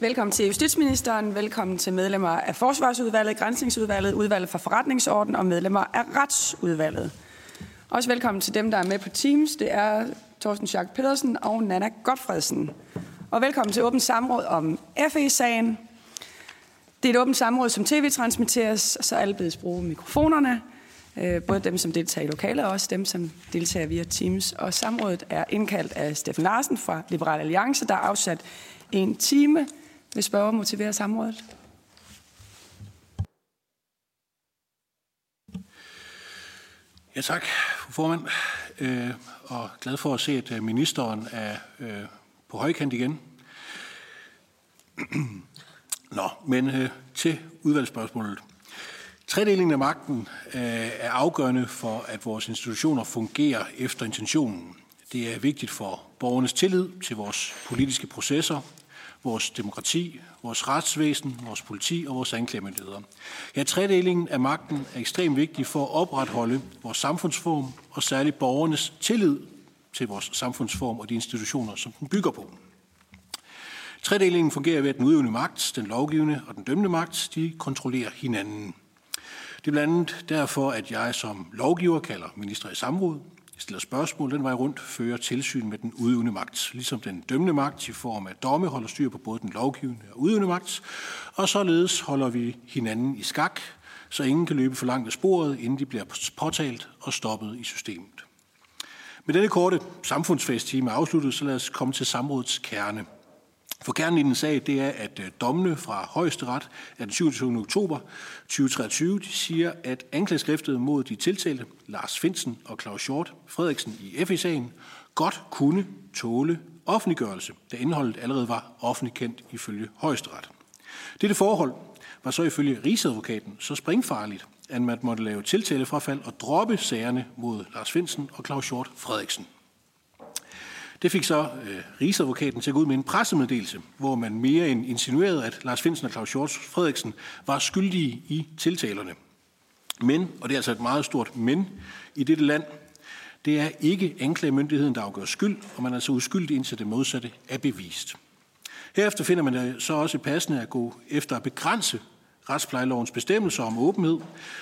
Velkommen til justitsministeren, velkommen til medlemmer af Forsvarsudvalget, Grænsningsudvalget, Udvalget for Forretningsorden og medlemmer af Retsudvalget. Også velkommen til dem, der er med på Teams. Det er Thorsten Schack Pedersen og Nana Godfredsen. Og velkommen til åbent samråd om FE-sagen. Det er et åbent samråd, som tv-transmitteres, så alle bedes bruge mikrofonerne. Øh, både dem, som deltager i lokalet, og også dem, som deltager via Teams. Og samrådet er indkaldt af Steffen Larsen fra Liberal Alliance, der er afsat en time. Vil spørge motivere samrådet? Ja, tak, formand. Øh, og glad for at se, at øh, ministeren er øh, på højkant igen. Nå, men øh, til udvalgsspørgsmålet. Tredelingen af magten øh, er afgørende for, at vores institutioner fungerer efter intentionen. Det er vigtigt for borgernes tillid til vores politiske processer, vores demokrati, vores retsvæsen, vores politi og vores anklagemyndigheder. Ja, tredelingen af magten er ekstremt vigtig for at opretholde vores samfundsform og særligt borgernes tillid til vores samfundsform og de institutioner, som den bygger på. Tredelingen fungerer ved, at den udøvende magt, den lovgivende og den dømmende magt, de kontrollerer hinanden. Det er blandt andet derfor, at jeg som lovgiver kalder minister i samråd, stiller spørgsmål. Den vej rundt, fører tilsyn med den udøvende magt, ligesom den dømmende magt i form af domme holder styr på både den lovgivende og udøvende magt, og således holder vi hinanden i skak, så ingen kan løbe for langt af sporet, inden de bliver påtalt og stoppet i systemet. Med denne korte samfundsfagstime afsluttet, så lad os komme til samrådets kerne – for kernen i den sag, det er, at øh, dommene fra højesteret af den 27. oktober 2023 de siger, at anklageskriftet mod de tiltalte, Lars Finsen og Claus Short Frederiksen i FE-sagen, godt kunne tåle offentliggørelse, da indholdet allerede var offentligt kendt ifølge højesteret. Dette forhold var så ifølge Rigsadvokaten så springfarligt, at man måtte lave tiltalefrafald og droppe sagerne mod Lars Finsen og Claus Short Frederiksen. Det fik så øh, Rigsadvokaten til at gå ud med en pressemeddelelse, hvor man mere end insinuerede, at Lars Finsen og Claus Hjort Frederiksen var skyldige i tiltalerne. Men, og det er altså et meget stort men i dette land, det er ikke anklagemyndigheden, der afgør skyld, og man er så uskyldig indtil det modsatte er bevist. Herefter finder man det så også passende at gå efter at begrænse retsplejelovens bestemmelser om åbenhed,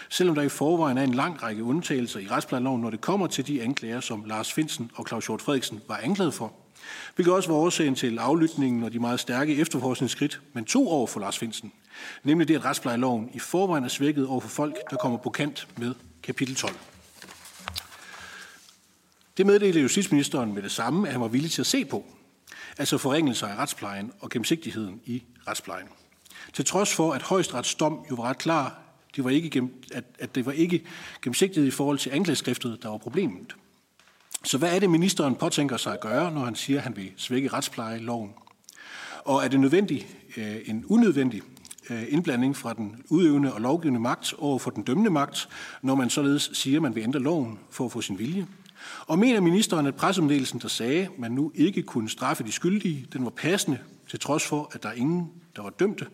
selvom der i forvejen er en lang række undtagelser i retsplejeloven, når det kommer til de anklager, som Lars Finsen og Claus Hjort Frederiksen var anklaget for. Hvilket også var årsagen til aflytningen og de meget stærke efterforskningsskridt, men to år for Lars Finsen. Nemlig det, at retsplejeloven i forvejen er svækket over for folk, der kommer på kant med kapitel 12. Det meddelte justitsministeren med det samme, at han var villig til at se på, altså forringelser af retsplejen og gennemsigtigheden i retsplejen. Til trods for, at højesterets dom jo var ret klar, det var ikke gennem, at, at det var ikke gennemsigtighed i forhold til anklageskriftet, der var problemet. Så hvad er det, ministeren påtænker sig at gøre, når han siger, at han vil svække retsplejeloven? Og er det nødvendigt, øh, en unødvendig øh, indblanding fra den udøvende og lovgivende magt over for den dømmende magt, når man således siger, at man vil ændre loven for at få sin vilje? Og mener ministeren, at pressemeddelelsen, der sagde, at man nu ikke kunne straffe de skyldige, den var passende, til trods for, at der er ingen, der var dømte,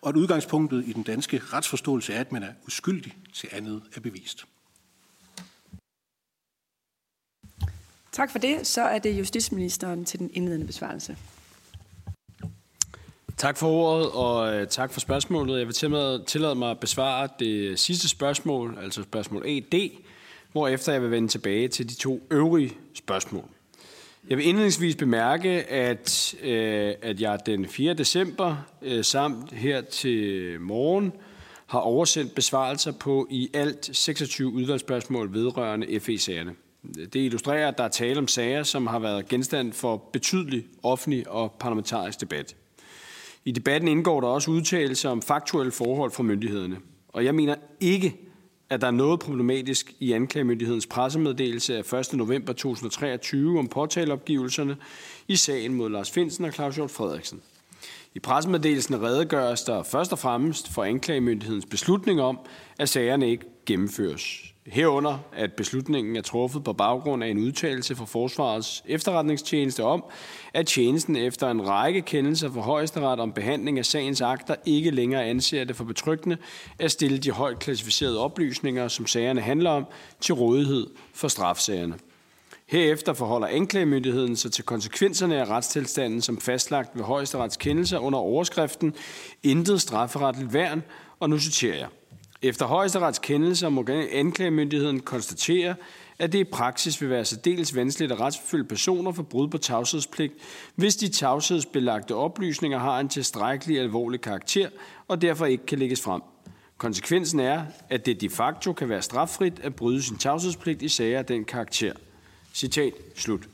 og at udgangspunktet i den danske retsforståelse er, at man er uskyldig til andet er bevist. Tak for det. Så er det justitsministeren til den indledende besvarelse. Tak for ordet, og øh, tak for spørgsmålet. Jeg vil tillade mig at besvare det sidste spørgsmål, altså spørgsmål ED, hvorefter jeg vil vende tilbage til de to øvrige spørgsmål. Jeg vil indledningsvis bemærke, at, øh, at jeg den 4. december øh, samt her til morgen har oversendt besvarelser på i alt 26 udvalgsspørgsmål vedrørende FE-sagerne. Det illustrerer, at der er tale om sager, som har været genstand for betydelig offentlig og parlamentarisk debat. I debatten indgår der også udtalelser om faktuelle forhold fra myndighederne. Og jeg mener ikke, at der er noget problematisk i anklagemyndighedens pressemeddelelse af 1. november 2023 om påtaleopgivelserne i sagen mod Lars Finsen og Claus Hjort Frederiksen. I pressemeddelelsen redegøres der først og fremmest for anklagemyndighedens beslutning om, at sagerne ikke gennemføres. Herunder, at beslutningen er truffet på baggrund af en udtalelse fra Forsvarets efterretningstjeneste om, at tjenesten efter en række kendelser for højesteret om behandling af sagens akter ikke længere anser det for betryggende at stille de højt klassificerede oplysninger, som sagerne handler om, til rådighed for strafsagerne. Herefter forholder anklagemyndigheden sig til konsekvenserne af retstilstanden som fastlagt ved højesterets kendelser under overskriften Intet strafferetligt værn, og nu citerer jeg. Efter højesterets kendelse må anklagemyndigheden konstatere, at det i praksis vil være særdeles vanskeligt at retsforfølge personer for brud på tavshedspligt, hvis de tavshedsbelagte oplysninger har en tilstrækkelig alvorlig karakter og derfor ikke kan lægges frem. Konsekvensen er, at det de facto kan være straffrit at bryde sin tavshedspligt i sager af den karakter. Citat slut.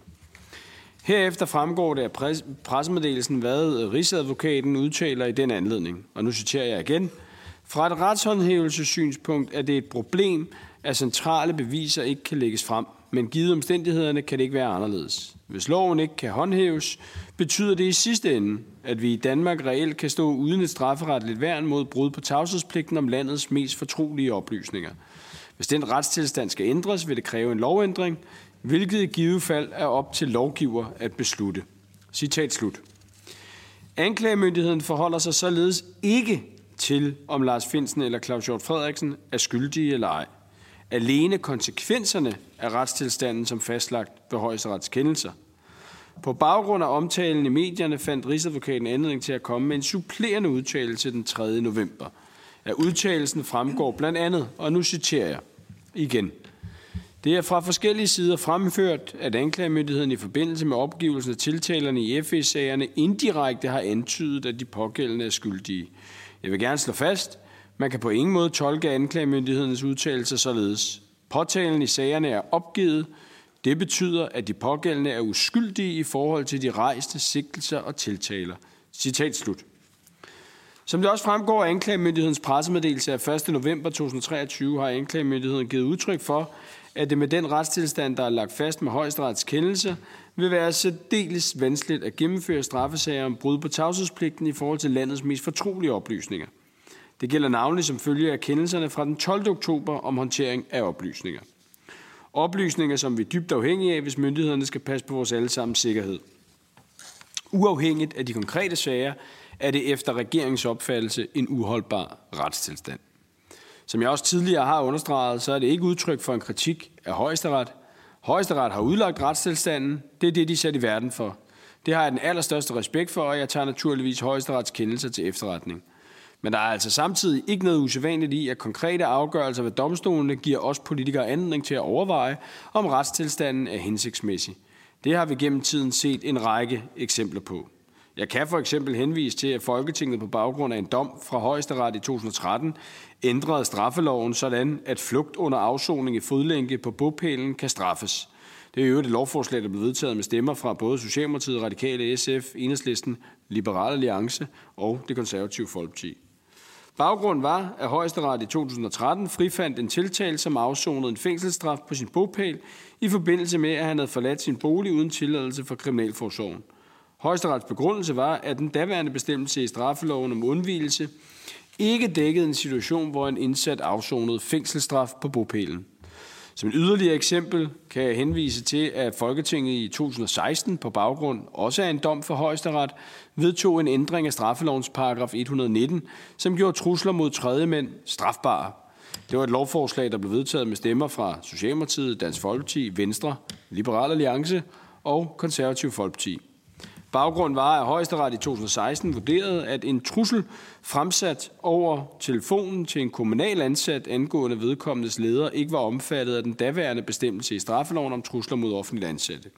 Herefter fremgår det af pressemeddelelsen, hvad Rigsadvokaten udtaler i den anledning. Og nu citerer jeg igen. Fra et retshåndhævelsessynspunkt er det et problem, at centrale beviser ikke kan lægges frem, men givet omstændighederne kan det ikke være anderledes. Hvis loven ikke kan håndhæves, betyder det i sidste ende, at vi i Danmark reelt kan stå uden et strafferetligt værn mod brud på tavshedspligten om landets mest fortrolige oplysninger. Hvis den retstilstand skal ændres, vil det kræve en lovændring, hvilket i givet fald er op til lovgiver at beslutte. Citat slut. Anklagemyndigheden forholder sig således ikke til, om Lars Finsen eller Claus Hjort Frederiksen er skyldige eller ej. Alene konsekvenserne af retstilstanden som fastlagt ved højesterets kendelser. På baggrund af omtalen i medierne fandt Rigsadvokaten anledning til at komme med en supplerende udtalelse den 3. november. Af udtalelsen fremgår blandt andet, og nu citerer jeg igen – det er fra forskellige sider fremført, at anklagemyndigheden i forbindelse med opgivelsen af tiltalerne i FE-sagerne indirekte har antydet, at de pågældende er skyldige. Jeg vil gerne slå fast, man kan på ingen måde tolke anklagemyndighedens udtalelser således. Påtalen i sagerne er opgivet. Det betyder, at de pågældende er uskyldige i forhold til de rejste sigtelser og tiltaler. Citat slut. Som det også fremgår af anklagemyndighedens pressemeddelelse af 1. november 2023, har anklagemyndigheden givet udtryk for, at det med den retstilstand, der er lagt fast med højesterets kendelse, vil være særdeles vanskeligt at gennemføre straffesager om brud på tavshedspligten i forhold til landets mest fortrolige oplysninger. Det gælder navnlig som følge af kendelserne fra den 12. oktober om håndtering af oplysninger. Oplysninger, som vi er dybt afhængige af, hvis myndighederne skal passe på vores allesammens sikkerhed. Uafhængigt af de konkrete sager, er det efter regeringens opfattelse en uholdbar retstilstand. Som jeg også tidligere har understreget, så er det ikke udtryk for en kritik af højesteret. Højesteret har udlagt retstilstanden. Det er det, de sat i verden for. Det har jeg den allerstørste respekt for, og jeg tager naturligvis højesterets kendelse til efterretning. Men der er altså samtidig ikke noget usædvanligt i, at konkrete afgørelser ved domstolene giver os politikere anledning til at overveje, om retstilstanden er hensigtsmæssig. Det har vi gennem tiden set en række eksempler på. Jeg kan for eksempel henvise til, at Folketinget på baggrund af en dom fra Højesteret i 2013 ændrede straffeloven sådan, at flugt under afsoning i fodlænke på bopælen kan straffes. Det er jo et lovforslag, der blev vedtaget med stemmer fra både Socialdemokratiet, Radikale, SF, Enhedslisten, Liberale Alliance og det konservative Folkeparti. Baggrunden var, at Højesteret i 2013 frifandt en tiltalt, som afsonede en fængselsstraf på sin bopæl i forbindelse med, at han havde forladt sin bolig uden tilladelse fra Kriminalforsorgen. Højesterets begrundelse var, at den daværende bestemmelse i straffeloven om undvielse ikke dækkede en situation, hvor en indsat afsonede fængselsstraf på bopælen. Som et yderligere eksempel kan jeg henvise til, at Folketinget i 2016 på baggrund også af en dom for højesteret vedtog en ændring af straffelovens paragraf 119, som gjorde trusler mod tredjemænd strafbare. Det var et lovforslag, der blev vedtaget med stemmer fra Socialdemokratiet, Dansk Folkeparti, Venstre, Liberal Alliance og Konservativ Folkeparti. Baggrunden var, at højesteret i 2016 vurderede, at en trussel fremsat over telefonen til en kommunal ansat angående vedkommendes leder ikke var omfattet af den daværende bestemmelse i straffeloven om trusler mod offentligt ansatte.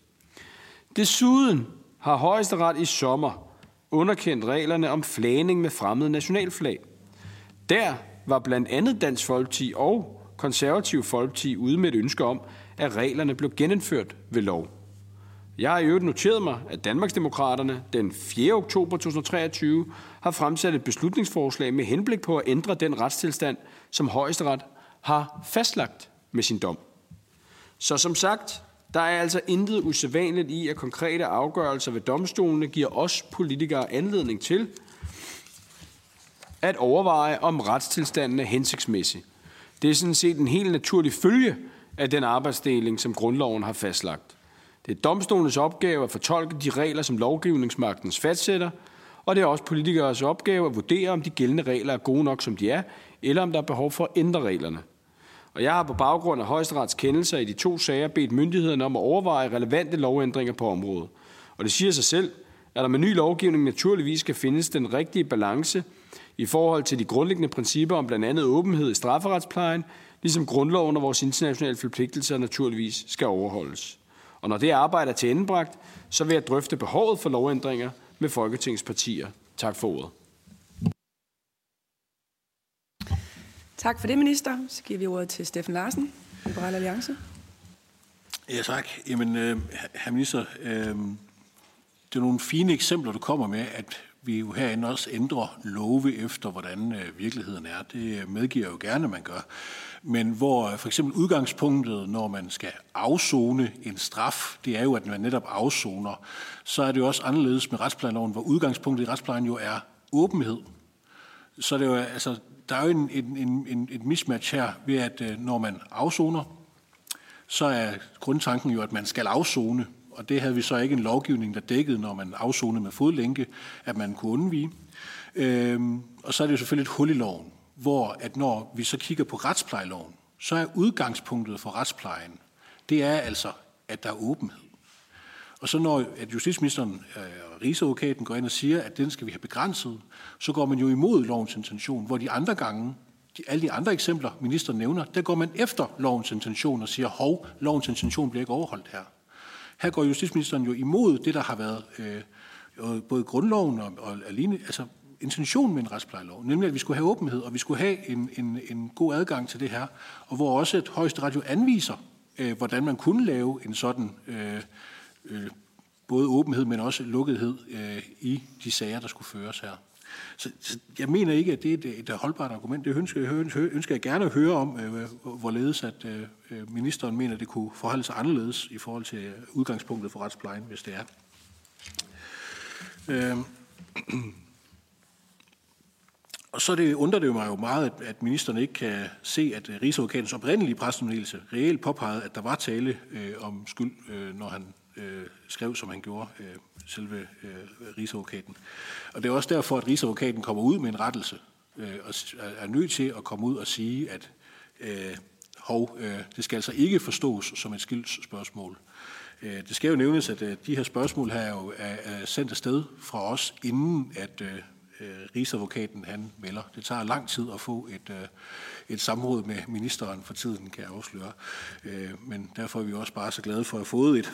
Desuden har højesteret i sommer underkendt reglerne om flagning med fremmede nationalflag. Der var blandt andet Dansk Folkeparti og Konservativ Folkeparti ude med et ønske om, at reglerne blev genindført ved lov. Jeg har i øvrigt noteret mig, at Danmarksdemokraterne den 4. oktober 2023 har fremsat et beslutningsforslag med henblik på at ændre den retstilstand, som højesteret har fastlagt med sin dom. Så som sagt, der er altså intet usædvanligt i, at konkrete afgørelser ved domstolene giver os politikere anledning til at overveje, om retstilstanden er hensigtsmæssig. Det er sådan set en helt naturlig følge af den arbejdsdeling, som grundloven har fastlagt. Det er domstolens opgave at fortolke de regler, som lovgivningsmagtens fastsætter, og det er også politikers opgave at vurdere, om de gældende regler er gode nok, som de er, eller om der er behov for at ændre reglerne. Og jeg har på baggrund af højesterets kendelser i de to sager bedt myndighederne om at overveje relevante lovændringer på området. Og det siger sig selv, at der med ny lovgivning naturligvis skal findes den rigtige balance i forhold til de grundlæggende principper om blandt andet åbenhed i strafferetsplejen, ligesom grundloven og vores internationale forpligtelser naturligvis skal overholdes. Og når det arbejde er til endebragt, så vil jeg drøfte behovet for lovændringer med Folketingets partier. Tak for ordet. Tak for det, minister. Så giver vi ordet til Steffen Larsen, Liberal Alliance. Ja, tak. Jamen, øh, herr minister, øh, det er nogle fine eksempler, du kommer med, at vi jo herinde også ændrer love efter, hvordan øh, virkeligheden er. Det medgiver jeg jo gerne, at man gør. Men hvor for eksempel udgangspunktet, når man skal afzone en straf, det er jo, at man netop afzoner, så er det jo også anderledes med retsplanloven, hvor udgangspunktet i retsplejen jo er åbenhed. Så det er jo, altså, der er jo en, en, en, et mismatch her ved, at øh, når man afzoner, så er grundtanken jo, at man skal afzone. Og det havde vi så ikke en lovgivning, der dækkede, når man afzonede med fodlænke, at man kunne undvige. Øhm, og så er det jo selvfølgelig et hul i loven, hvor at når vi så kigger på retsplejeloven, så er udgangspunktet for retsplejen, det er altså, at der er åbenhed. Og så når at justitsministeren øh, og øh, rigsadvokaten går ind og siger, at den skal vi have begrænset, så går man jo imod lovens intention, hvor de andre gange, de, alle de andre eksempler, ministeren nævner, der går man efter lovens intention og siger, hov, lovens intention bliver ikke overholdt her. Her går justitsministeren jo imod det, der har været øh, både grundloven og, og alene, altså intentionen med en retsplejelov, nemlig at vi skulle have åbenhed, og vi skulle have en, en, en god adgang til det her, og hvor også et højesteret radio anviser, øh, hvordan man kunne lave en sådan øh, øh, både åbenhed, men også lukkethed øh, i de sager, der skulle føres her. Så, så jeg mener ikke, at det er et, et holdbart argument. Det ønsker jeg, ønsker jeg gerne at høre om, øh, hvorledes at øh, øh ministeren mener, at det kunne forholde sig anderledes i forhold til udgangspunktet for retsplejen, hvis det er. Øh, og så det, undrer det mig jo meget, at, at ministeren ikke kan se, at øh, Rigsadvokatens oprindelige pressemeddelelse reelt påpegede, at der var tale øh, om skyld, øh, når han øh, skrev, som han gjorde, øh, selve øh, Rigsadvokaten. Og det er også derfor, at Rigsadvokaten kommer ud med en rettelse, øh, og er nødt til at komme ud og sige, at øh, hov, øh, det skal altså ikke forstås som et skildsspørgsmål. Øh, det skal jo nævnes, at øh, de her spørgsmål her er jo er, er sendt afsted fra os, inden at øh, øh, Rigsadvokaten han melder. Det tager lang tid at få et, øh, et samråd med ministeren for tiden, kan jeg afsløre. Øh, men derfor er vi også bare så glade for at have fået et.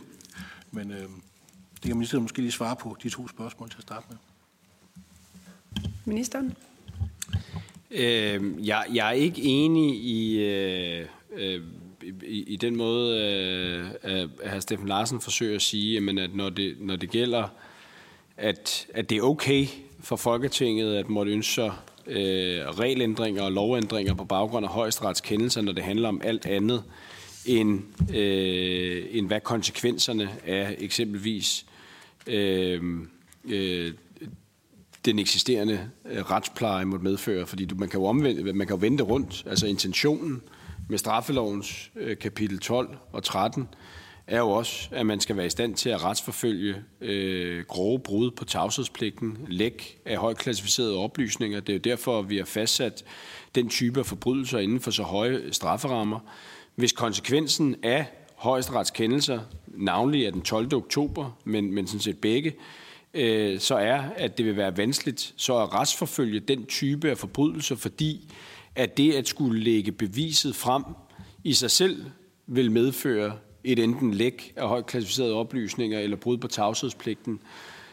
Men øh, det kan ministeren måske lige svare på de to spørgsmål til at starte med. Ministeren? Øh, jeg, jeg er ikke enig i, øh, øh, i, i den måde, øh, at hr. Steffen Larsen forsøger at sige, jamen, at når det, når det gælder, at, at det er okay for Folketinget at måtte ønske sig øh, regelændringer og lovændringer på baggrund af højesterets kendelser, når det handler om alt andet, end, øh, end hvad konsekvenserne af eksempelvis øh, øh, den eksisterende øh, retspleje måtte medføre. Fordi du, man, kan jo omvende, man kan jo vende rundt. Altså intentionen med straffelovens øh, kapitel 12 og 13 er jo også, at man skal være i stand til at retsforfølge øh, grove brud på tavshedspligten, læk af højt klassificerede oplysninger. Det er jo derfor, vi har fastsat den type af forbrydelser inden for så høje strafferammer. Hvis konsekvensen af højesteretskendelser, navnlig af den 12. oktober, men, men sådan set begge, øh, så er, at det vil være vanskeligt så at retsforfølge den type af forbrydelser, fordi at det at skulle lægge beviset frem i sig selv vil medføre et enten læk af højt klassificerede oplysninger eller brud på tavshedspligten,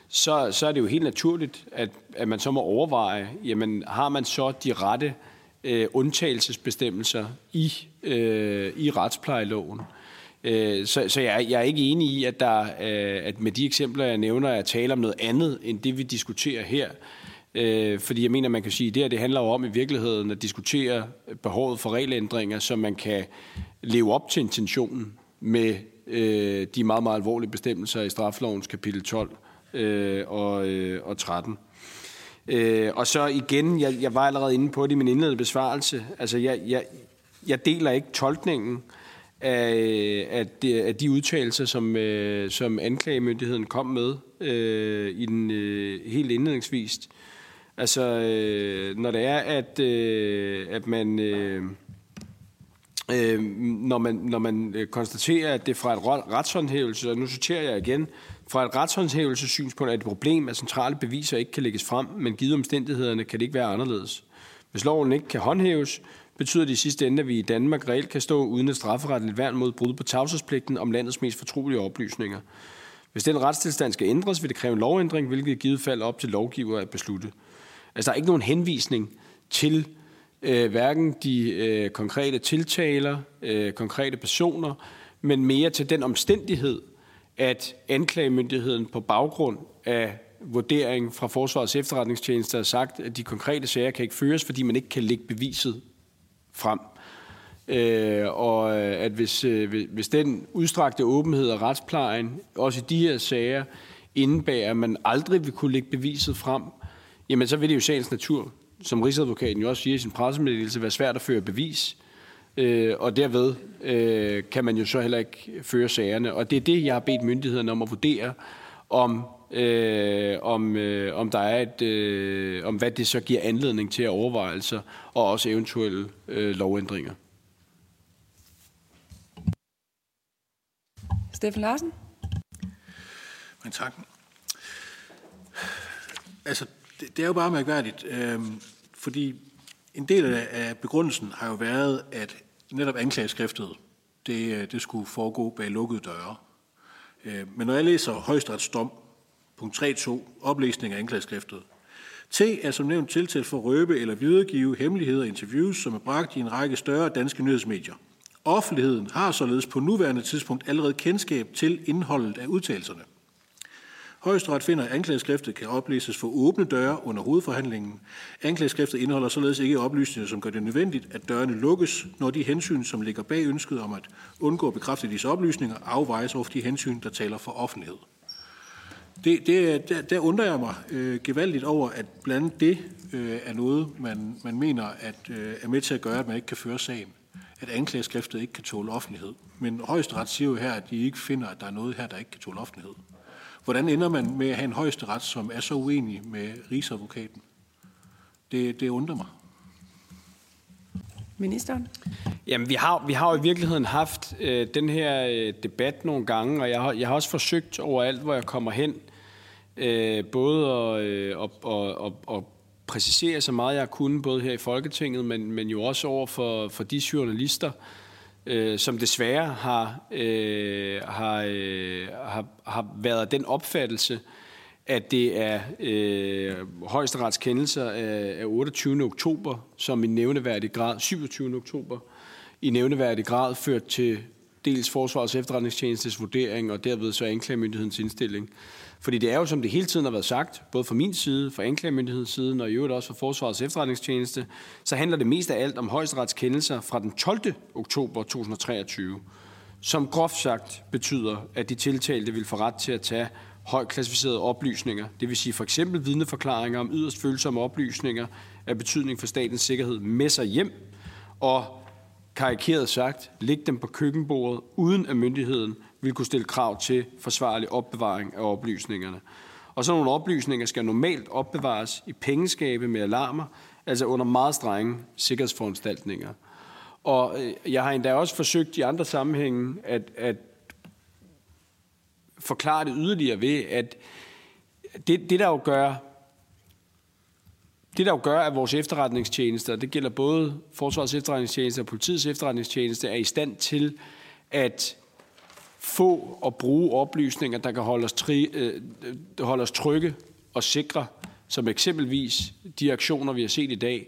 så, så er det jo helt naturligt, at, at man så må overveje, jamen har man så de rette øh, undtagelsesbestemmelser i, øh, i retsplejeloven. Øh, så så jeg, jeg er ikke enig i, at, der, øh, at med de eksempler, jeg nævner, er tale om noget andet, end det vi diskuterer her. Øh, fordi jeg mener, man kan sige, at det her det handler jo om i virkeligheden at diskutere behovet for regelændringer, så man kan leve op til intentionen med øh, de meget, meget alvorlige bestemmelser i straflovens kapitel 12 øh, og, øh, og 13. Øh, og så igen, jeg, jeg var allerede inde på det i min indledende besvarelse, altså jeg, jeg, jeg deler ikke tolkningen af, af, de, af de udtalelser, som, øh, som anklagemyndigheden kom med øh, i den øh, helt indledningsvis. Altså, øh, når det er, at, øh, at man... Øh, øh, når, man, når man øh, konstaterer, at det fra et retshåndhævelse, og nu citerer jeg igen, fra et retshåndhævelsessynspunkt er det et problem, at centrale beviser ikke kan lægges frem, men givet omstændighederne kan det ikke være anderledes. Hvis loven ikke kan håndhæves, betyder det i sidste ende, at vi i Danmark reelt kan stå uden et strafferetteligt værn mod brud på tavshedspligten om landets mest fortrolige oplysninger. Hvis den retstilstand skal ændres, vil det kræve en lovændring, hvilket i givet fald op til lovgiver at beslutte. Altså, der er ikke nogen henvisning til øh, hverken de øh, konkrete tiltaler, øh, konkrete personer, men mere til den omstændighed, at anklagemyndigheden på baggrund af vurdering fra Forsvarets efterretningstjeneste har sagt, at de konkrete sager kan ikke føres, fordi man ikke kan lægge beviset frem. Øh, og øh, at hvis, øh, hvis den udstrakte åbenhed og retsplejen, også i de her sager, indebærer, at man aldrig vil kunne lægge beviset frem, jamen så vil det jo sagens natur, som Rigsadvokaten jo også siger i sin pressemeddelelse, være svært at føre bevis. Øh, og derved øh, kan man jo så heller ikke føre sagerne. Og det er det, jeg har bedt myndighederne om at vurdere, om, øh, om, øh, om der er et, øh, om hvad det så giver anledning til overvejelser og også eventuelle øh, lovændringer. Steffen Larsen? Men tak. Altså, det, det er jo bare mærkværdigt, øh, fordi en del af begrundelsen har jo været, at netop anklageskriftet, det, øh, det skulle foregå bag lukkede døre. Øh, men når jeg læser højesterets dom, punkt 3.2, oplæsning af anklageskriftet, T er som nævnt tiltalt for at røbe eller videregive hemmeligheder og interviews, som er bragt i en række større danske nyhedsmedier. Offentligheden har således på nuværende tidspunkt allerede kendskab til indholdet af udtalelserne. Højesteret finder, at anklageskriftet kan oplæses for åbne døre under hovedforhandlingen. Anklageskriftet indeholder således ikke oplysninger, som gør det nødvendigt, at dørene lukkes, når de hensyn, som ligger bag ønsket om at undgå at bekræfte disse oplysninger, afvejes over de hensyn, der taler for offentlighed. Det, det, der, der undrer jeg mig øh, gevaldigt over, at blandt andet det øh, er noget, man, man mener at, øh, er med til at gøre, at man ikke kan føre sagen. At anklageskriftet ikke kan tåle offentlighed. Men højesteret siger jo her, at de ikke finder, at der er noget her, der ikke kan tåle offentlighed. Hvordan ender man med at have en højesteret, som er så uenig med rigsadvokaten? Det, det undrer mig. Ministeren? Jamen, vi har, vi har jo i virkeligheden haft øh, den her øh, debat nogle gange, og jeg har, jeg har også forsøgt overalt, hvor jeg kommer hen, øh, både at, øh, at, at, at, at præcisere så meget jeg kunne, både her i Folketinget, men, men jo også over for, for de journalister, øh, Øh, som desværre har, øh, har, øh, har, har været den opfattelse, at det er øh, højesterets kendelser af, af 28. oktober, som i nævneværdig grad, 27. oktober, i nævneværdig grad ført til dels Forsvarets efterretningstjenestes vurdering og derved så anklagemyndighedens indstilling. Fordi det er jo, som det hele tiden har været sagt, både fra min side, fra anklagemyndighedens side, og i øvrigt også fra Forsvarets efterretningstjeneste, så handler det mest af alt om højesteretskendelser fra den 12. oktober 2023, som groft sagt betyder, at de tiltalte vil få ret til at tage højt klassificerede oplysninger, det vil sige for eksempel vidneforklaringer om yderst følsomme oplysninger af betydning for statens sikkerhed med sig hjem, og karikeret sagt, lægge dem på køkkenbordet, uden at myndigheden vil kunne stille krav til forsvarlig opbevaring af oplysningerne. Og sådan nogle oplysninger skal normalt opbevares i pengeskabe med alarmer, altså under meget strenge sikkerhedsforanstaltninger. Og øh, jeg har endda også forsøgt i andre sammenhænge at, at forklare det yderligere ved, at det, det der jo gør det, der jo gør, at vores efterretningstjenester, det gælder både Forsvarets efterretningstjeneste og politiets efterretningstjeneste, er i stand til at få og bruge oplysninger, der kan holde os, tri, øh, holde os trygge og sikre, som eksempelvis de aktioner, vi har set i dag,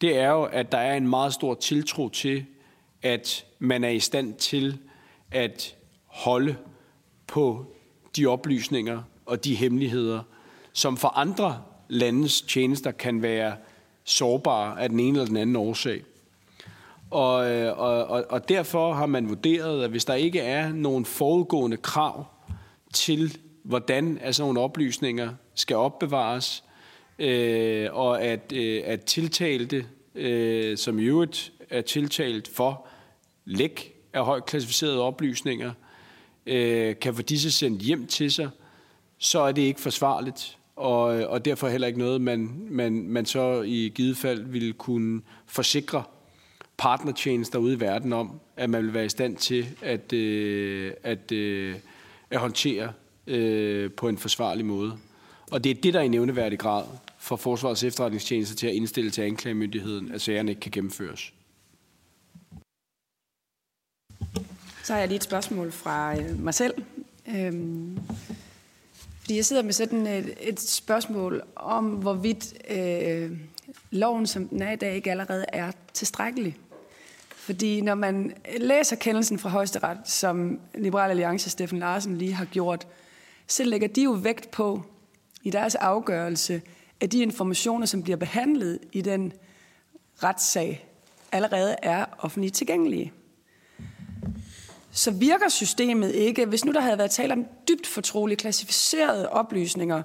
det er jo, at der er en meget stor tiltro til, at man er i stand til at holde på de oplysninger og de hemmeligheder, som for andre landes tjenester kan være sårbare af den ene eller den anden årsag. Og, øh, og, og, og derfor har man vurderet, at hvis der ikke er nogen forudgående krav til, hvordan altså nogle oplysninger skal opbevares, øh, og at, øh, at tiltalte, øh, som i øvrigt er tiltalt for læk af højt klassificerede oplysninger, øh, kan få disse sendt hjem til sig, så er det ikke forsvarligt, og, øh, og derfor heller ikke noget, man, man, man så i givet fald ville kunne forsikre partnertjenester ude i verden om, at man vil være i stand til at, øh, at, øh, at håndtere øh, på en forsvarlig måde. Og det er det, der i nævneværdig grad for Forsvarets efterretningstjeneste til at indstille til anklagemyndigheden, at sagerne ikke kan gennemføres. Så har jeg lige et spørgsmål fra øh, mig selv. Øhm, fordi jeg sidder med sådan et, et spørgsmål om, hvorvidt øh, loven, som den er i dag, ikke allerede er tilstrækkelig. Fordi når man læser kendelsen fra højesteret, som Liberal Alliance Steffen Larsen lige har gjort, så lægger de jo vægt på i deres afgørelse, at de informationer, som bliver behandlet i den retssag, allerede er offentligt tilgængelige. Så virker systemet ikke, hvis nu der havde været tale om dybt fortrolige, klassificerede oplysninger,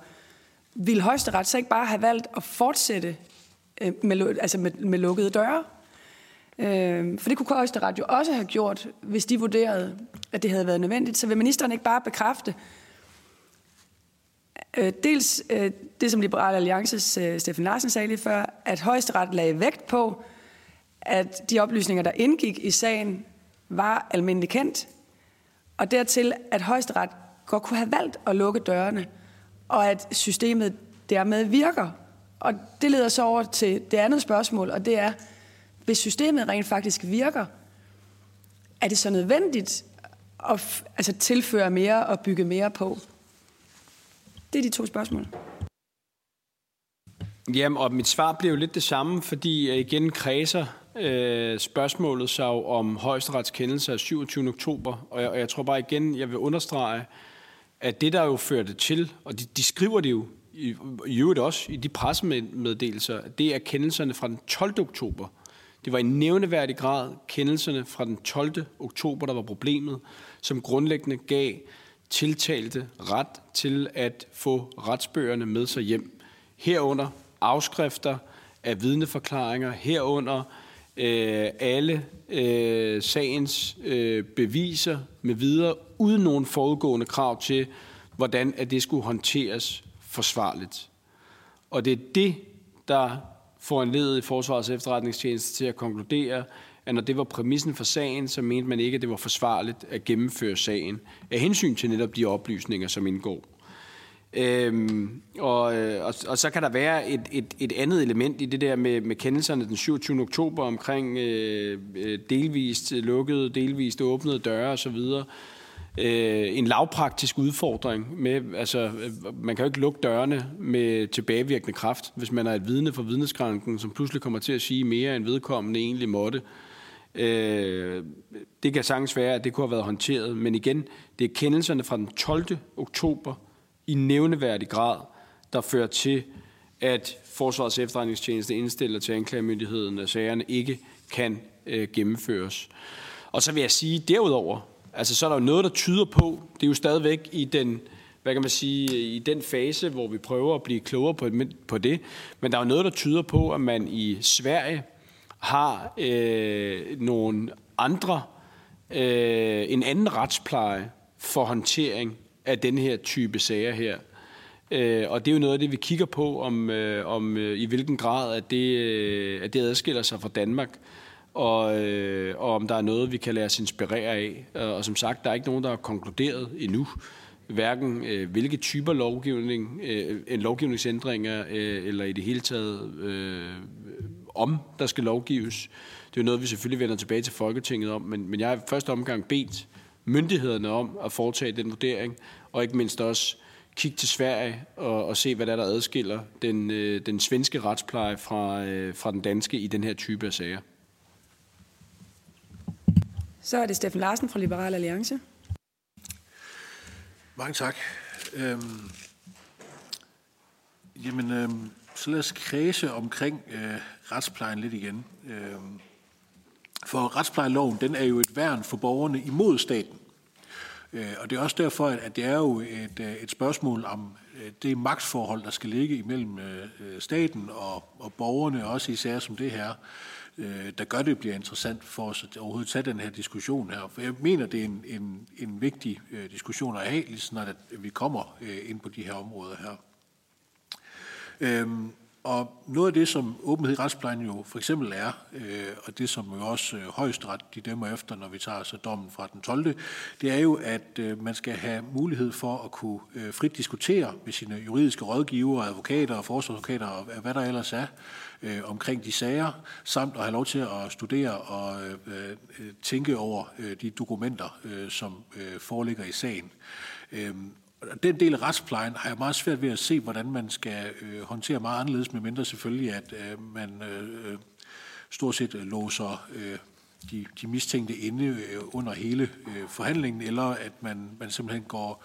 ville højesteret så ikke bare have valgt at fortsætte øh, med, altså med, med lukkede døre? Øh, for det kunne højesteret jo også have gjort, hvis de vurderede, at det havde været nødvendigt. Så vil ministeren ikke bare bekræfte, øh, dels øh, det, som Liberale Alliances øh, Steffen Larsen sagde lige før, at højesteret lagde vægt på, at de oplysninger, der indgik i sagen, var almindelig kendt, og dertil, at højesteret godt kunne have valgt at lukke dørene, og at systemet dermed virker. Og det leder så over til det andet spørgsmål, og det er, hvis systemet rent faktisk virker, er det så nødvendigt at altså, tilføre mere og bygge mere på? Det er de to spørgsmål. Jamen, og mit svar bliver jo lidt det samme, fordi jeg igen kredser øh, spørgsmålet sig jo om højesterets kendelse af 27. oktober, og jeg, og jeg tror bare igen, jeg vil understrege, at det der jo førte til, og de, de skriver det jo i, i øvrigt også i de pressemeddelelser, det er kendelserne fra den 12. oktober. Det var i nævneværdig grad kendelserne fra den 12. oktober, der var problemet, som grundlæggende gav tiltalte ret til at få retsbøgerne med sig hjem. Herunder afskrifter af vidneforklaringer, herunder øh, alle øh, sagens øh, beviser med videre, uden nogen forudgående krav til, hvordan at det skulle håndteres forsvarligt. Og det er det, der får en i Forsvarets efterretningstjeneste til at konkludere, at når det var præmissen for sagen, så mente man ikke, at det var forsvarligt at gennemføre sagen af hensyn til netop de oplysninger, som indgår. Øhm, og, øh, og, og så kan der være et, et, et andet element i det der med, med kendelserne den 27. oktober omkring øh, øh, delvist lukkede, delvist åbnede døre osv. Øh, en lavpraktisk udfordring med, altså øh, man kan jo ikke lukke dørene med tilbagevirkende kraft, hvis man er et vidne for vidneskranken, som pludselig kommer til at sige mere end vedkommende egentlig måtte. Øh, det kan sagtens være, at det kunne have været håndteret, men igen, det er kendelserne fra den 12. oktober i nævneværdig grad, der fører til, at Forsvarets efterretningstjeneste indstiller til anklagemyndigheden, at sagerne ikke kan øh, gennemføres. Og så vil jeg sige derudover, altså så er der jo noget, der tyder på, det er jo stadigvæk i den, hvad kan man sige, i den fase, hvor vi prøver at blive klogere på, på det, men der er jo noget, der tyder på, at man i Sverige har øh, nogle andre, øh, en anden retspleje for håndtering af den her type sager her. Øh, og det er jo noget af det, vi kigger på, om, øh, om øh, i hvilken grad at det, øh, at det adskiller sig fra Danmark, og, øh, og om der er noget, vi kan lade os inspirere af. Og som sagt, der er ikke nogen, der har konkluderet endnu, hverken øh, hvilke typer lovgivning, øh, en lovgivningsændringer, øh, eller i det hele taget, øh, om der skal lovgives. Det er jo noget, vi selvfølgelig vender tilbage til Folketinget om, men, men jeg har i første omgang bedt myndighederne om at foretage den vurdering, og ikke mindst også kigge til Sverige og, og se, hvad der, er, der adskiller den, øh, den svenske retspleje fra, øh, fra den danske i den her type af sager. Så er det Steffen Larsen fra Liberal Alliance. Mange tak. Øhm, jamen, øhm, så lad os kredse omkring øh, retsplejen lidt igen. Øhm, for retsplejeloven, den er jo et værn for borgerne imod staten. Øh, og det er også derfor, at det er jo et, øh, et spørgsmål om øh, det magtforhold, der skal ligge imellem staten og, og borgerne, også i sager som det her, der gør det bliver interessant for os at overhovedet tage den her diskussion her. For jeg mener, det er en, en, en vigtig diskussion at have, lige snart at vi kommer ind på de her områder her. Øhm, og noget af det, som åbenhed i retsplejen jo for eksempel er, øh, og det som jo også øh, højesteret de dømmer efter, når vi tager så dommen fra den 12., det er jo, at øh, man skal have mulighed for at kunne øh, frit diskutere med sine juridiske rådgivere, advokater og forsvarsadvokater og øh, hvad der ellers er øh, omkring de sager, samt at have lov til at studere og øh, øh tænke over øh, de dokumenter, øh, som øh, foreligger i sagen. Øh, den del af retsplejen har jeg meget svært ved at se, hvordan man skal øh, håndtere meget anderledes, medmindre selvfølgelig, at øh, man øh, stort set øh, låser øh, de, de mistænkte inde øh, under hele øh, forhandlingen, eller at man, man simpelthen går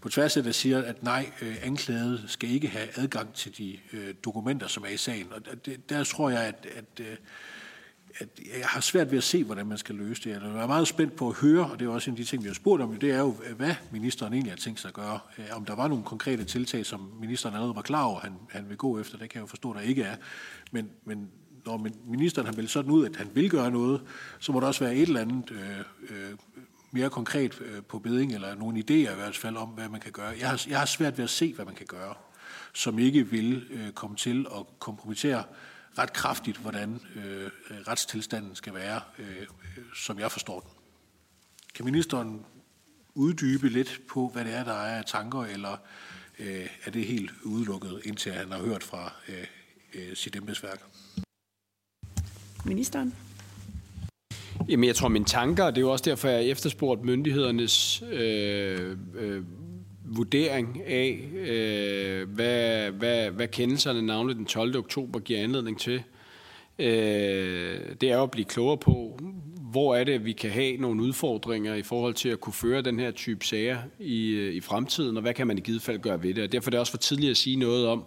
på tværs af det siger, at nej, øh, anklaget skal ikke have adgang til de øh, dokumenter, som er i sagen. Og det, der tror jeg, at, at øh, at jeg har svært ved at se, hvordan man skal løse det. Jeg er meget spændt på at høre, og det er også en af de ting, vi har spurgt om, det er jo, hvad ministeren egentlig har tænkt sig at gøre. Øh, om der var nogle konkrete tiltag, som ministeren allerede var klar over, han, han vil gå efter, det kan jeg jo forstå, der ikke er. Men, men når ministeren har meldt sådan ud, at han vil gøre noget, så må der også være et eller andet øh, øh, mere konkret øh, på beding, eller nogle idéer i hvert fald om, hvad man kan gøre. Jeg har, jeg har svært ved at se, hvad man kan gøre, som ikke vil øh, komme til at kompromittere ret kraftigt, hvordan øh, retstilstanden skal være, øh, som jeg forstår den. Kan ministeren uddybe lidt på, hvad det er, der er af tanker, eller øh, er det helt udelukket, indtil han har hørt fra øh, øh, sit embedsværk? Ministeren? Jamen, jeg tror, mine tanker, det er jo også derfor, jeg har efterspurgt myndighedernes øh, øh, vurdering af, øh, hvad, hvad, hvad kendelserne navnlig den 12. oktober giver anledning til. Øh, det er at blive klogere på, hvor er det, vi kan have nogle udfordringer i forhold til at kunne føre den her type sager i, øh, i fremtiden, og hvad kan man i givet fald gøre ved det. Og derfor er det også for tidligt at sige noget om,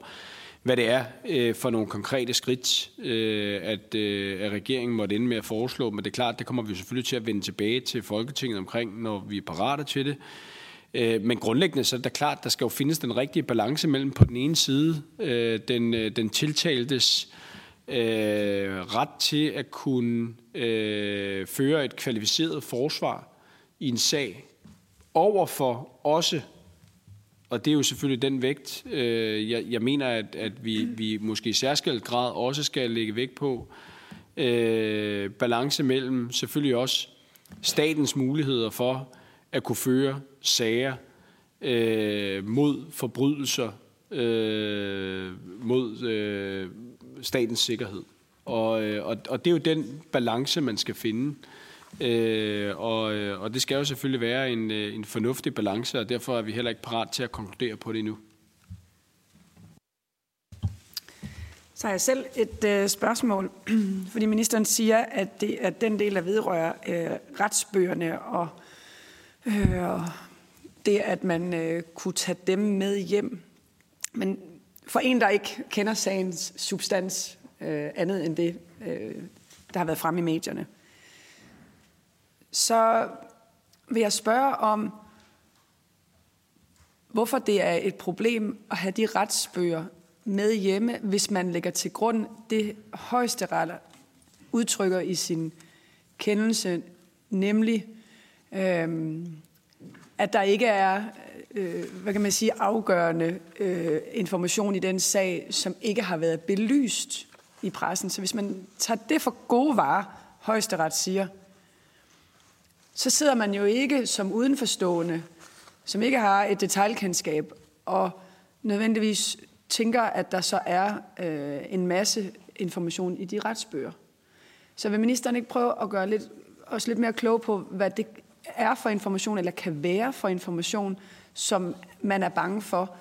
hvad det er øh, for nogle konkrete skridt, øh, at, øh, at regeringen måtte ende med at foreslå. Men det er klart, det kommer vi selvfølgelig til at vende tilbage til Folketinget omkring, når vi er parate til det. Øh, men grundlæggende så er det klart, at der skal jo findes den rigtige balance mellem på den ene side øh, den, øh, den tiltaltes øh, ret til at kunne øh, føre et kvalificeret forsvar i en sag, overfor også og det er jo selvfølgelig den vægt, jeg, jeg mener, at, at vi, vi måske i særskilt grad også skal lægge vægt på. Øh, balance mellem selvfølgelig også statens muligheder for at kunne føre sager øh, mod forbrydelser øh, mod øh, statens sikkerhed. Og, øh, og, og det er jo den balance, man skal finde. Øh, og, øh, og det skal jo selvfølgelig være en, øh, en fornuftig balance, og derfor er vi heller ikke parat til at konkludere på det endnu. Så har jeg selv et øh, spørgsmål, fordi ministeren siger, at, det, at den del, der vedrører øh, retsbøgerne og Øh, Øh, det, at man øh, kunne tage dem med hjem. Men for en, der ikke kender sagens substans øh, andet end det, øh, der har været frem i medierne, så vil jeg spørge om, hvorfor det er et problem at have de retsbøger med hjemme, hvis man lægger til grund det højeste retter udtrykker i sin kendelse, nemlig øh, at der ikke er øh, hvad kan man sige, afgørende øh, information i den sag, som ikke har været belyst i pressen. Så hvis man tager det for gode varer, højesteret siger, så sidder man jo ikke som udenforstående, som ikke har et detaljkendskab, og nødvendigvis tænker, at der så er øh, en masse information i de retsbøger. Så vil ministeren ikke prøve at gøre lidt, os lidt mere klog på, hvad det er for information, eller kan være for information, som man er bange for,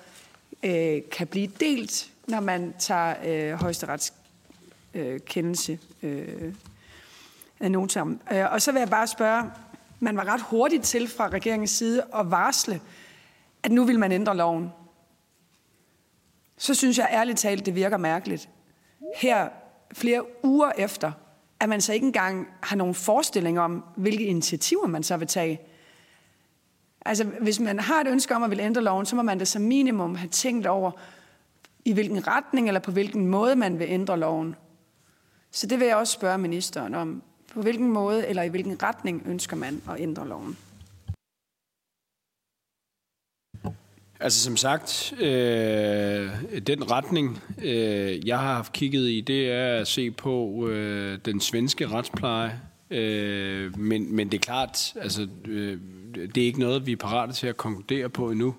øh, kan blive delt, når man tager øh, højesterets øh, kendelse øh, af notam. Øh, og så vil jeg bare spørge, man var ret hurtigt til fra regeringens side at varsle, at nu vil man ændre loven. Så synes jeg ærligt talt, det virker mærkeligt. Her flere uger efter, at man så ikke engang har nogen forestilling om, hvilke initiativer man så vil tage. Altså, hvis man har et ønske om at vil ændre loven, så må man da som minimum have tænkt over, i hvilken retning eller på hvilken måde man vil ændre loven. Så det vil jeg også spørge ministeren om. På hvilken måde eller i hvilken retning ønsker man at ændre loven? Altså som sagt, øh, den retning, øh, jeg har haft kigget i, det er at se på øh, den svenske retspleje. Øh, men, men det er klart, altså, øh, det er ikke noget, vi er parate til at konkludere på endnu.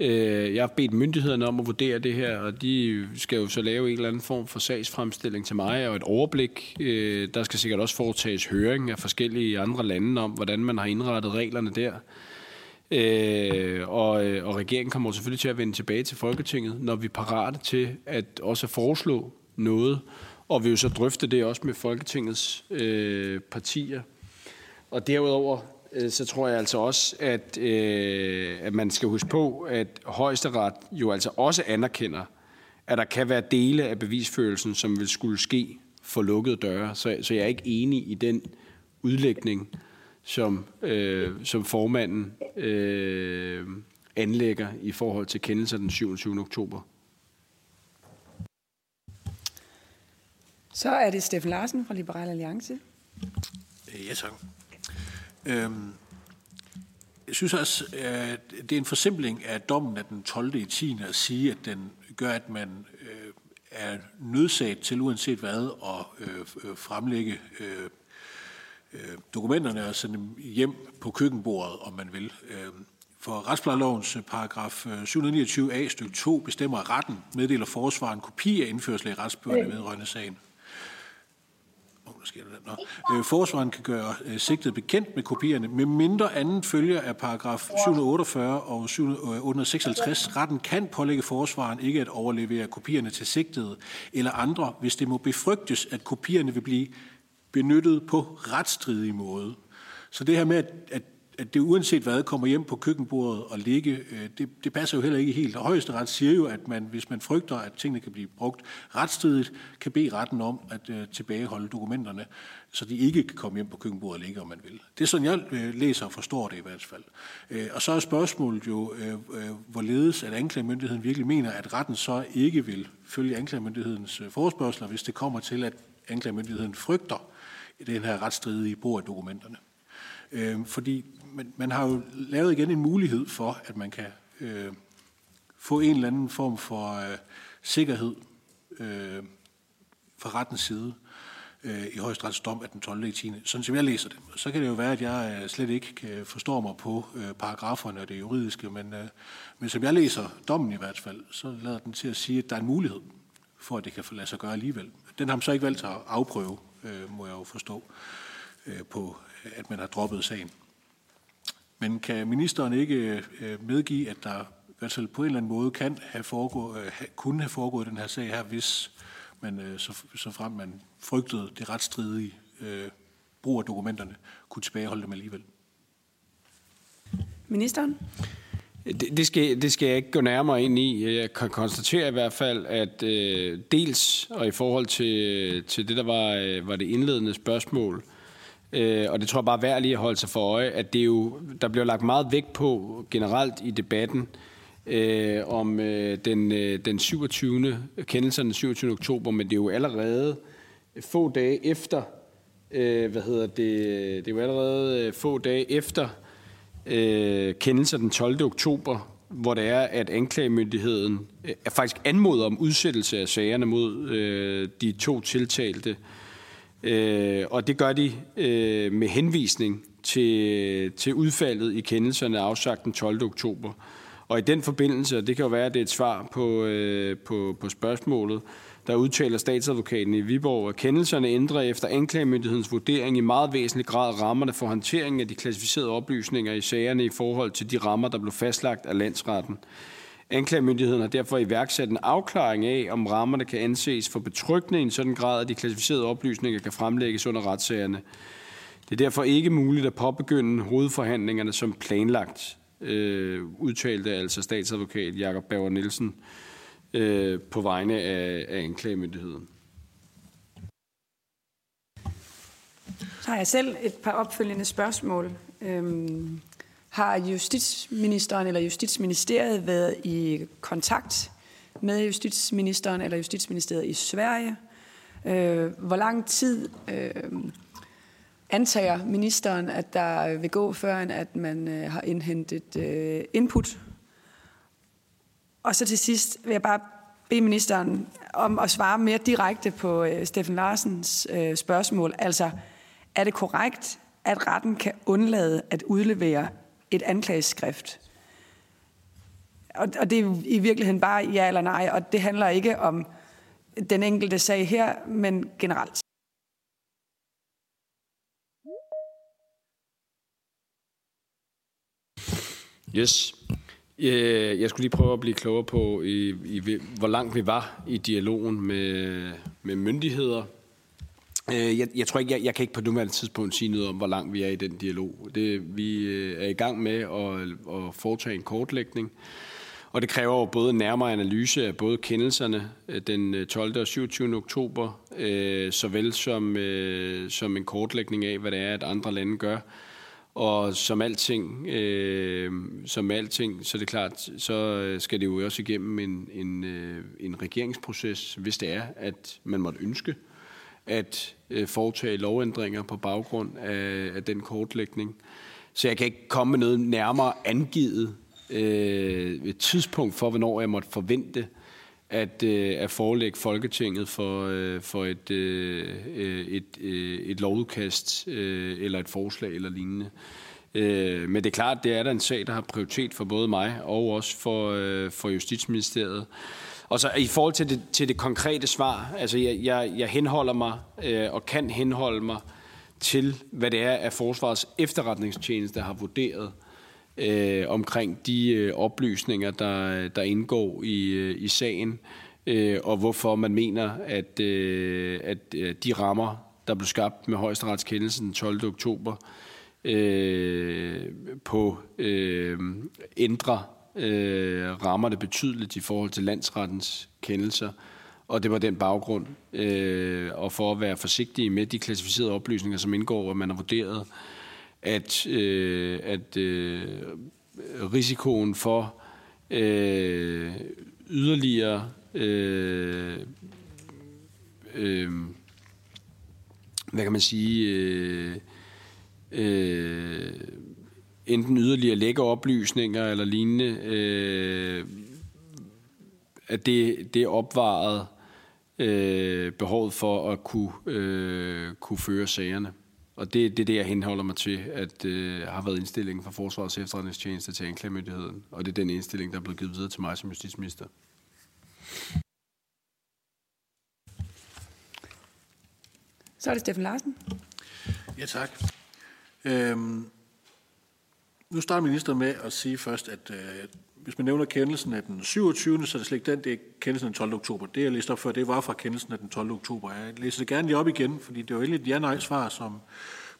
Øh, jeg har bedt myndighederne om at vurdere det her, og de skal jo så lave en eller anden form for sagsfremstilling til mig og et overblik. Øh, der skal sikkert også foretages høring af forskellige andre lande om, hvordan man har indrettet reglerne der. Øh, og, øh, og regeringen kommer selvfølgelig til at vende tilbage til Folketinget, når vi er parate til at også foreslå noget, og vi vil så drøfte det også med Folketingets øh, partier. Og derudover øh, så tror jeg altså også, at, øh, at man skal huske på, at højesteret jo altså også anerkender, at der kan være dele af bevisførelsen, som vil skulle ske for lukkede døre. Så, så jeg er ikke enig i den udlægning, som, øh, som formanden øh, anlægger i forhold til kendelser den 27. oktober. Så er det Steffen Larsen fra Liberal Alliance. Ja, tak. Øhm, jeg synes også, at det er en forsimpling af dommen af den 12. i 10. at sige, at den gør, at man øh, er nødsaget til, uanset hvad, at øh, øh fremlægge øh, øh, dokumenterne og sende dem hjem på køkkenbordet, om man vil. Øh, for retsplejelovens paragraf 729a øh, stykke 2 bestemmer, at retten meddeler forsvaren kopi af indførsel i retsbøgerne vedrørende sagen. Oh, der sker det Nå. Øh, forsvaren kan gøre øh, sigtet bekendt med kopierne, med mindre anden følger af paragraf 748 og 756. Retten kan pålægge forsvaren ikke at overlevere kopierne til sigtede eller andre, hvis det må befrygtes, at kopierne vil blive benyttet på retstridig måde. Så det her med, at, at, at det uanset hvad kommer hjem på køkkenbordet og ligge, øh, det, det passer jo heller ikke helt. Og højesteret siger jo, at man, hvis man frygter, at tingene kan blive brugt retstridigt, kan bede retten om at øh, tilbageholde dokumenterne, så de ikke kan komme hjem på køkkenbordet og ligge, om man vil. Det er sådan, jeg øh, læser og forstår det i hvert fald. Øh, og så er spørgsmålet jo, øh, øh, hvorledes at anklagemyndigheden virkelig mener, at retten så ikke vil følge anklagemyndighedens øh, forespørgseler, hvis det kommer til, at anklagemyndigheden frygter, den her retsstridige brug af dokumenterne. Øh, fordi man, man har jo lavet igen en mulighed for, at man kan øh, få en eller anden form for øh, sikkerhed øh, fra rettens side øh, i højesterets dom af den 12. i 10. Sådan som jeg læser det. Så kan det jo være, at jeg øh, slet ikke kan forstå mig på øh, paragraferne og det juridiske, men, øh, men som jeg læser dommen i hvert fald, så lader den til at sige, at der er en mulighed for, at det kan lade sig gøre alligevel. Den har man så ikke valgt at afprøve øh, må jeg jo forstå, øh, på at man har droppet sagen. Men kan ministeren ikke øh, medgive, at der i hvert fald på en eller anden måde kan have foregået, øh, kunne have foregået den her sag her, hvis man, øh, så, så frem man frygtede det retsstridige øh, brug af dokumenterne, kunne tilbageholde dem alligevel? Ministeren? Det, det, skal, det skal jeg ikke gå nærmere ind i. Jeg kan konstatere i hvert fald, at øh, dels, og i forhold til, til det, der var, øh, var det indledende spørgsmål, øh, og det tror jeg bare er værd lige at holde sig for øje, at det er jo, der bliver lagt meget vægt på generelt i debatten, øh, om øh, den, øh, den 27. kendelsen den 27. oktober, men det er jo allerede få dage efter, øh, hvad hedder det, det er jo allerede øh, få dage efter, øh, kendelse den 12. oktober, hvor det er, at anklagemyndigheden øh, faktisk anmoder om udsættelse af sagerne mod øh, de to tiltalte. Øh, og det gør de øh, med henvisning til, til udfaldet i kendelserne afsagt den 12. oktober. Og i den forbindelse, og det kan jo være, at det er et svar på, øh, på, på spørgsmålet, der udtaler statsadvokaten i Viborg, at kendelserne ændrer efter anklagemyndighedens vurdering i meget væsentlig grad rammerne for håndteringen af de klassificerede oplysninger i sagerne i forhold til de rammer, der blev fastlagt af landsretten. Anklagemyndigheden har derfor iværksat en afklaring af, om rammerne kan anses for betryggende i en sådan grad, at de klassificerede oplysninger kan fremlægges under retssagerne. Det er derfor ikke muligt at påbegynde hovedforhandlingerne som planlagt, øh, udtalte altså statsadvokat Jakob Bauer Nielsen øh, på vegne af, af anklagemyndigheden. Så har jeg selv et par opfølgende spørgsmål. Øhm, har justitsministeren eller justitsministeriet været i kontakt med justitsministeren eller justitsministeriet i Sverige? Øh, hvor lang tid øh, antager ministeren, at der vil gå, før at man øh, har indhentet øh, input og så til sidst vil jeg bare bede ministeren om at svare mere direkte på øh, Steffen Larsens øh, spørgsmål. Altså, er det korrekt, at retten kan undlade at udlevere et anklageskrift? Og, og det er i virkeligheden bare ja eller nej, og det handler ikke om den enkelte sag her, men generelt. Yes. Øh, jeg skulle lige prøve at blive klogere på, i, i, hvor langt vi var i dialogen med, med myndigheder. Øh, jeg, jeg tror ikke, jeg, jeg kan ikke på nuværende tidspunkt sige noget om, hvor langt vi er i den dialog. Det, vi øh, er i gang med at, at foretage en kortlægning, og det kræver jo både nærmere analyse af både kendelserne den 12. og 27. oktober, såvel som, som en kortlægning af, hvad det er, at andre lande gør, og som alting, øh, som alting, så er det klart, så øh, skal det jo også igennem en, en, øh, en regeringsproces, hvis det er, at man måtte ønske at øh, foretage lovændringer på baggrund af, af den kortlægning. Så jeg kan ikke komme med noget nærmere angivet øh, et tidspunkt for, hvornår jeg måtte forvente, at, øh, at forelægge Folketinget for, øh, for et, øh, øh, et, øh, et lovudkast øh, eller et forslag eller lignende. Øh, men det er klart, det er der en sag, der har prioritet for både mig og også for, øh, for Justitsministeriet. Og så i forhold til det, til det konkrete svar, altså jeg, jeg, jeg henholder mig øh, og kan henholde mig til, hvad det er, at Forsvarets efterretningstjeneste har vurderet øh, omkring de øh, oplysninger, der, der indgår i, øh, i sagen, øh, og hvorfor man mener, at, øh, at øh, de rammer, der blev skabt med højesteretskendelsen den 12. oktober, øh, på øh, ændre øh, rammerne betydeligt i forhold til landsrettens kendelser, og det var den baggrund. Øh, og for at være forsigtige med de klassificerede oplysninger, som indgår, at man har vurderet, at, øh, at øh, risikoen for øh, yderligere øh, øh, hvad kan man sige øh, øh, enten yderligere lægge oplysninger eller lignende øh, at det, det er opvaret øh, behovet for at kunne, øh, kunne føre sagerne. Og det, det er det, jeg henholder mig til, at øh, har været indstillingen fra Forsvarets efterretningstjeneste til anklagemyndigheden. Og det er den indstilling, der er blevet givet videre til mig som justitsminister. Så er det Steffen Larsen. Ja, tak. Øhm, nu starter ministeren med at sige først, at øh, hvis man nævner kendelsen af den 27., så er det slet ikke den, det er kendelsen af den 12. oktober. Det, jeg læste op før, det var fra kendelsen af den 12. oktober. Jeg læser det gerne lige op igen, fordi det var egentlig et ja-nej-svar, som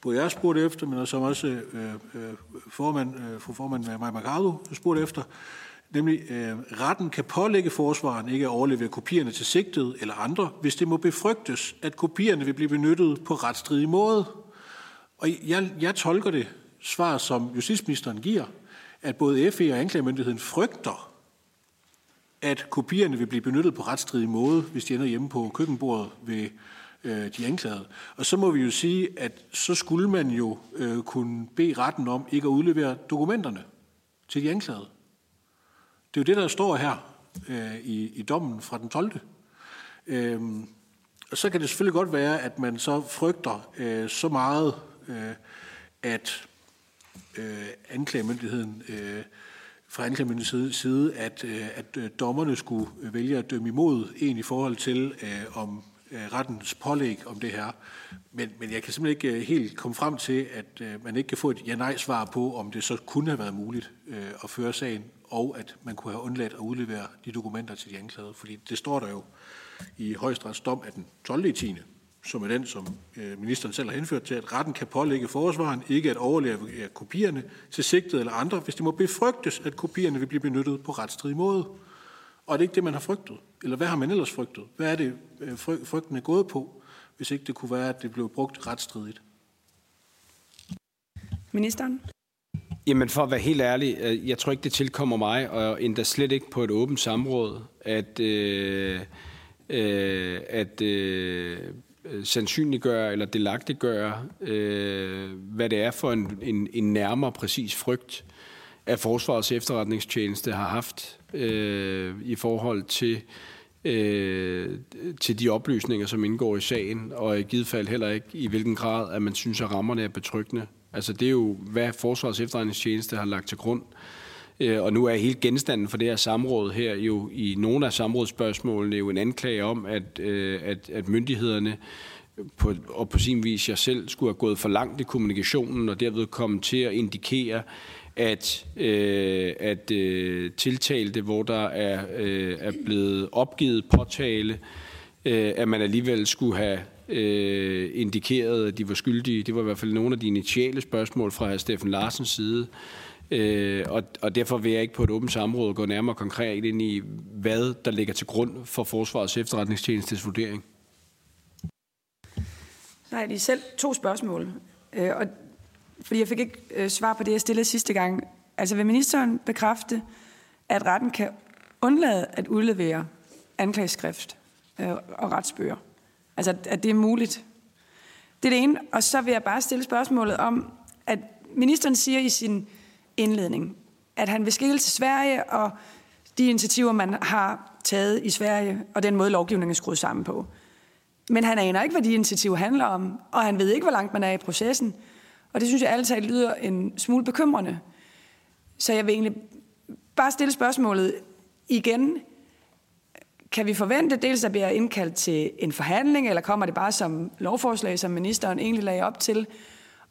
både jeg spurgte efter, men som også øh, øh, formand, øh, fru formand Maja Mercado spurgte efter. Nemlig, øh, retten kan pålægge forsvaren ikke at overlevere kopierne til sigtet eller andre, hvis det må befrygtes, at kopierne vil blive benyttet på retstridig måde. Og jeg, jeg tolker det svar, som justitsministeren giver, at både FE og anklagemyndigheden frygter, at kopierne vil blive benyttet på retstridig måde, hvis de ender hjemme på køkkenbordet ved øh, de anklagede. Og så må vi jo sige, at så skulle man jo øh, kunne bede retten om ikke at udlevere dokumenterne til de anklagede. Det er jo det, der står her øh, i, i dommen fra den 12. Øhm, og så kan det selvfølgelig godt være, at man så frygter øh, så meget, øh, at øh, anklagemyndigheden øh, fra anklagemyndighedens side, at, øh, at øh, dommerne skulle vælge at dømme imod en i forhold til, øh, om øh, rettens pålæg om det her. Men, men jeg kan simpelthen ikke øh, helt komme frem til, at øh, man ikke kan få et ja-nej-svar på, om det så kunne have været muligt øh, at føre sagen, og at man kunne have undladt at udlevere de dokumenter til de anklagede. Fordi det står der jo i højesterets dom af den 12. 10 som er den, som øh, ministeren selv har henført til, at retten kan pålægge forsvaren ikke at overleve kopierne til sigtet eller andre, hvis det må befrygtes, at kopierne vil blive benyttet på retstridig måde. Og er det ikke det, man har frygtet? Eller hvad har man ellers frygtet? Hvad er det, øh, frygten er gået på, hvis ikke det kunne være, at det blev brugt retstridigt? Ministeren? Jamen for at være helt ærlig, øh, jeg tror ikke, det tilkommer mig, og endda slet ikke på et åbent samråd, at, øh, øh, at Øh, Øh, sandsynliggøre eller delagtiggøre, øh, hvad det er for en, en, en nærmere præcis frygt, at Forsvarets efterretningstjeneste har haft øh, i forhold til, øh, til de oplysninger, som indgår i sagen, og i givet fald heller ikke i hvilken grad, at man synes, at rammerne er betryggende. Altså det er jo, hvad Forsvars efterretningstjeneste har lagt til grund. Øh, Øh, og nu er hele genstanden for det her samråd her jo i nogle af samrådsspørgsmålene jo en anklage om, at, øh, at, at myndighederne på, og på sin vis jeg selv skulle have gået for langt i kommunikationen og derved komme til at indikere, at, øh, at øh, tiltalte, hvor der er, øh, er blevet opgivet påtale, øh, at man alligevel skulle have øh, indikeret, at de var skyldige. Det var i hvert fald nogle af de initiale spørgsmål fra hr. Steffen Larsens side. Øh, og, og derfor vil jeg ikke på et åbent samråd gå nærmere konkret ind i, hvad der ligger til grund for Forsvarets efterretningstjenestes vurdering. Nej, det er selv to spørgsmål. Øh, og, fordi jeg fik ikke øh, svar på det, jeg stillede sidste gang. Altså vil ministeren bekræfte, at retten kan undlade at udlevere anklageskrift øh, og retsbøger? Altså at det er muligt. Det er det ene. Og så vil jeg bare stille spørgsmålet om, at ministeren siger i sin indledning, at han vil skille til Sverige og de initiativer, man har taget i Sverige, og den måde lovgivningen er skruet sammen på. Men han aner ikke, hvad de initiativer handler om, og han ved ikke, hvor langt man er i processen. Og det synes jeg altid lyder en smule bekymrende. Så jeg vil egentlig bare stille spørgsmålet igen. Kan vi forvente dels, at bliver indkaldt til en forhandling, eller kommer det bare som lovforslag, som ministeren egentlig lagde op til?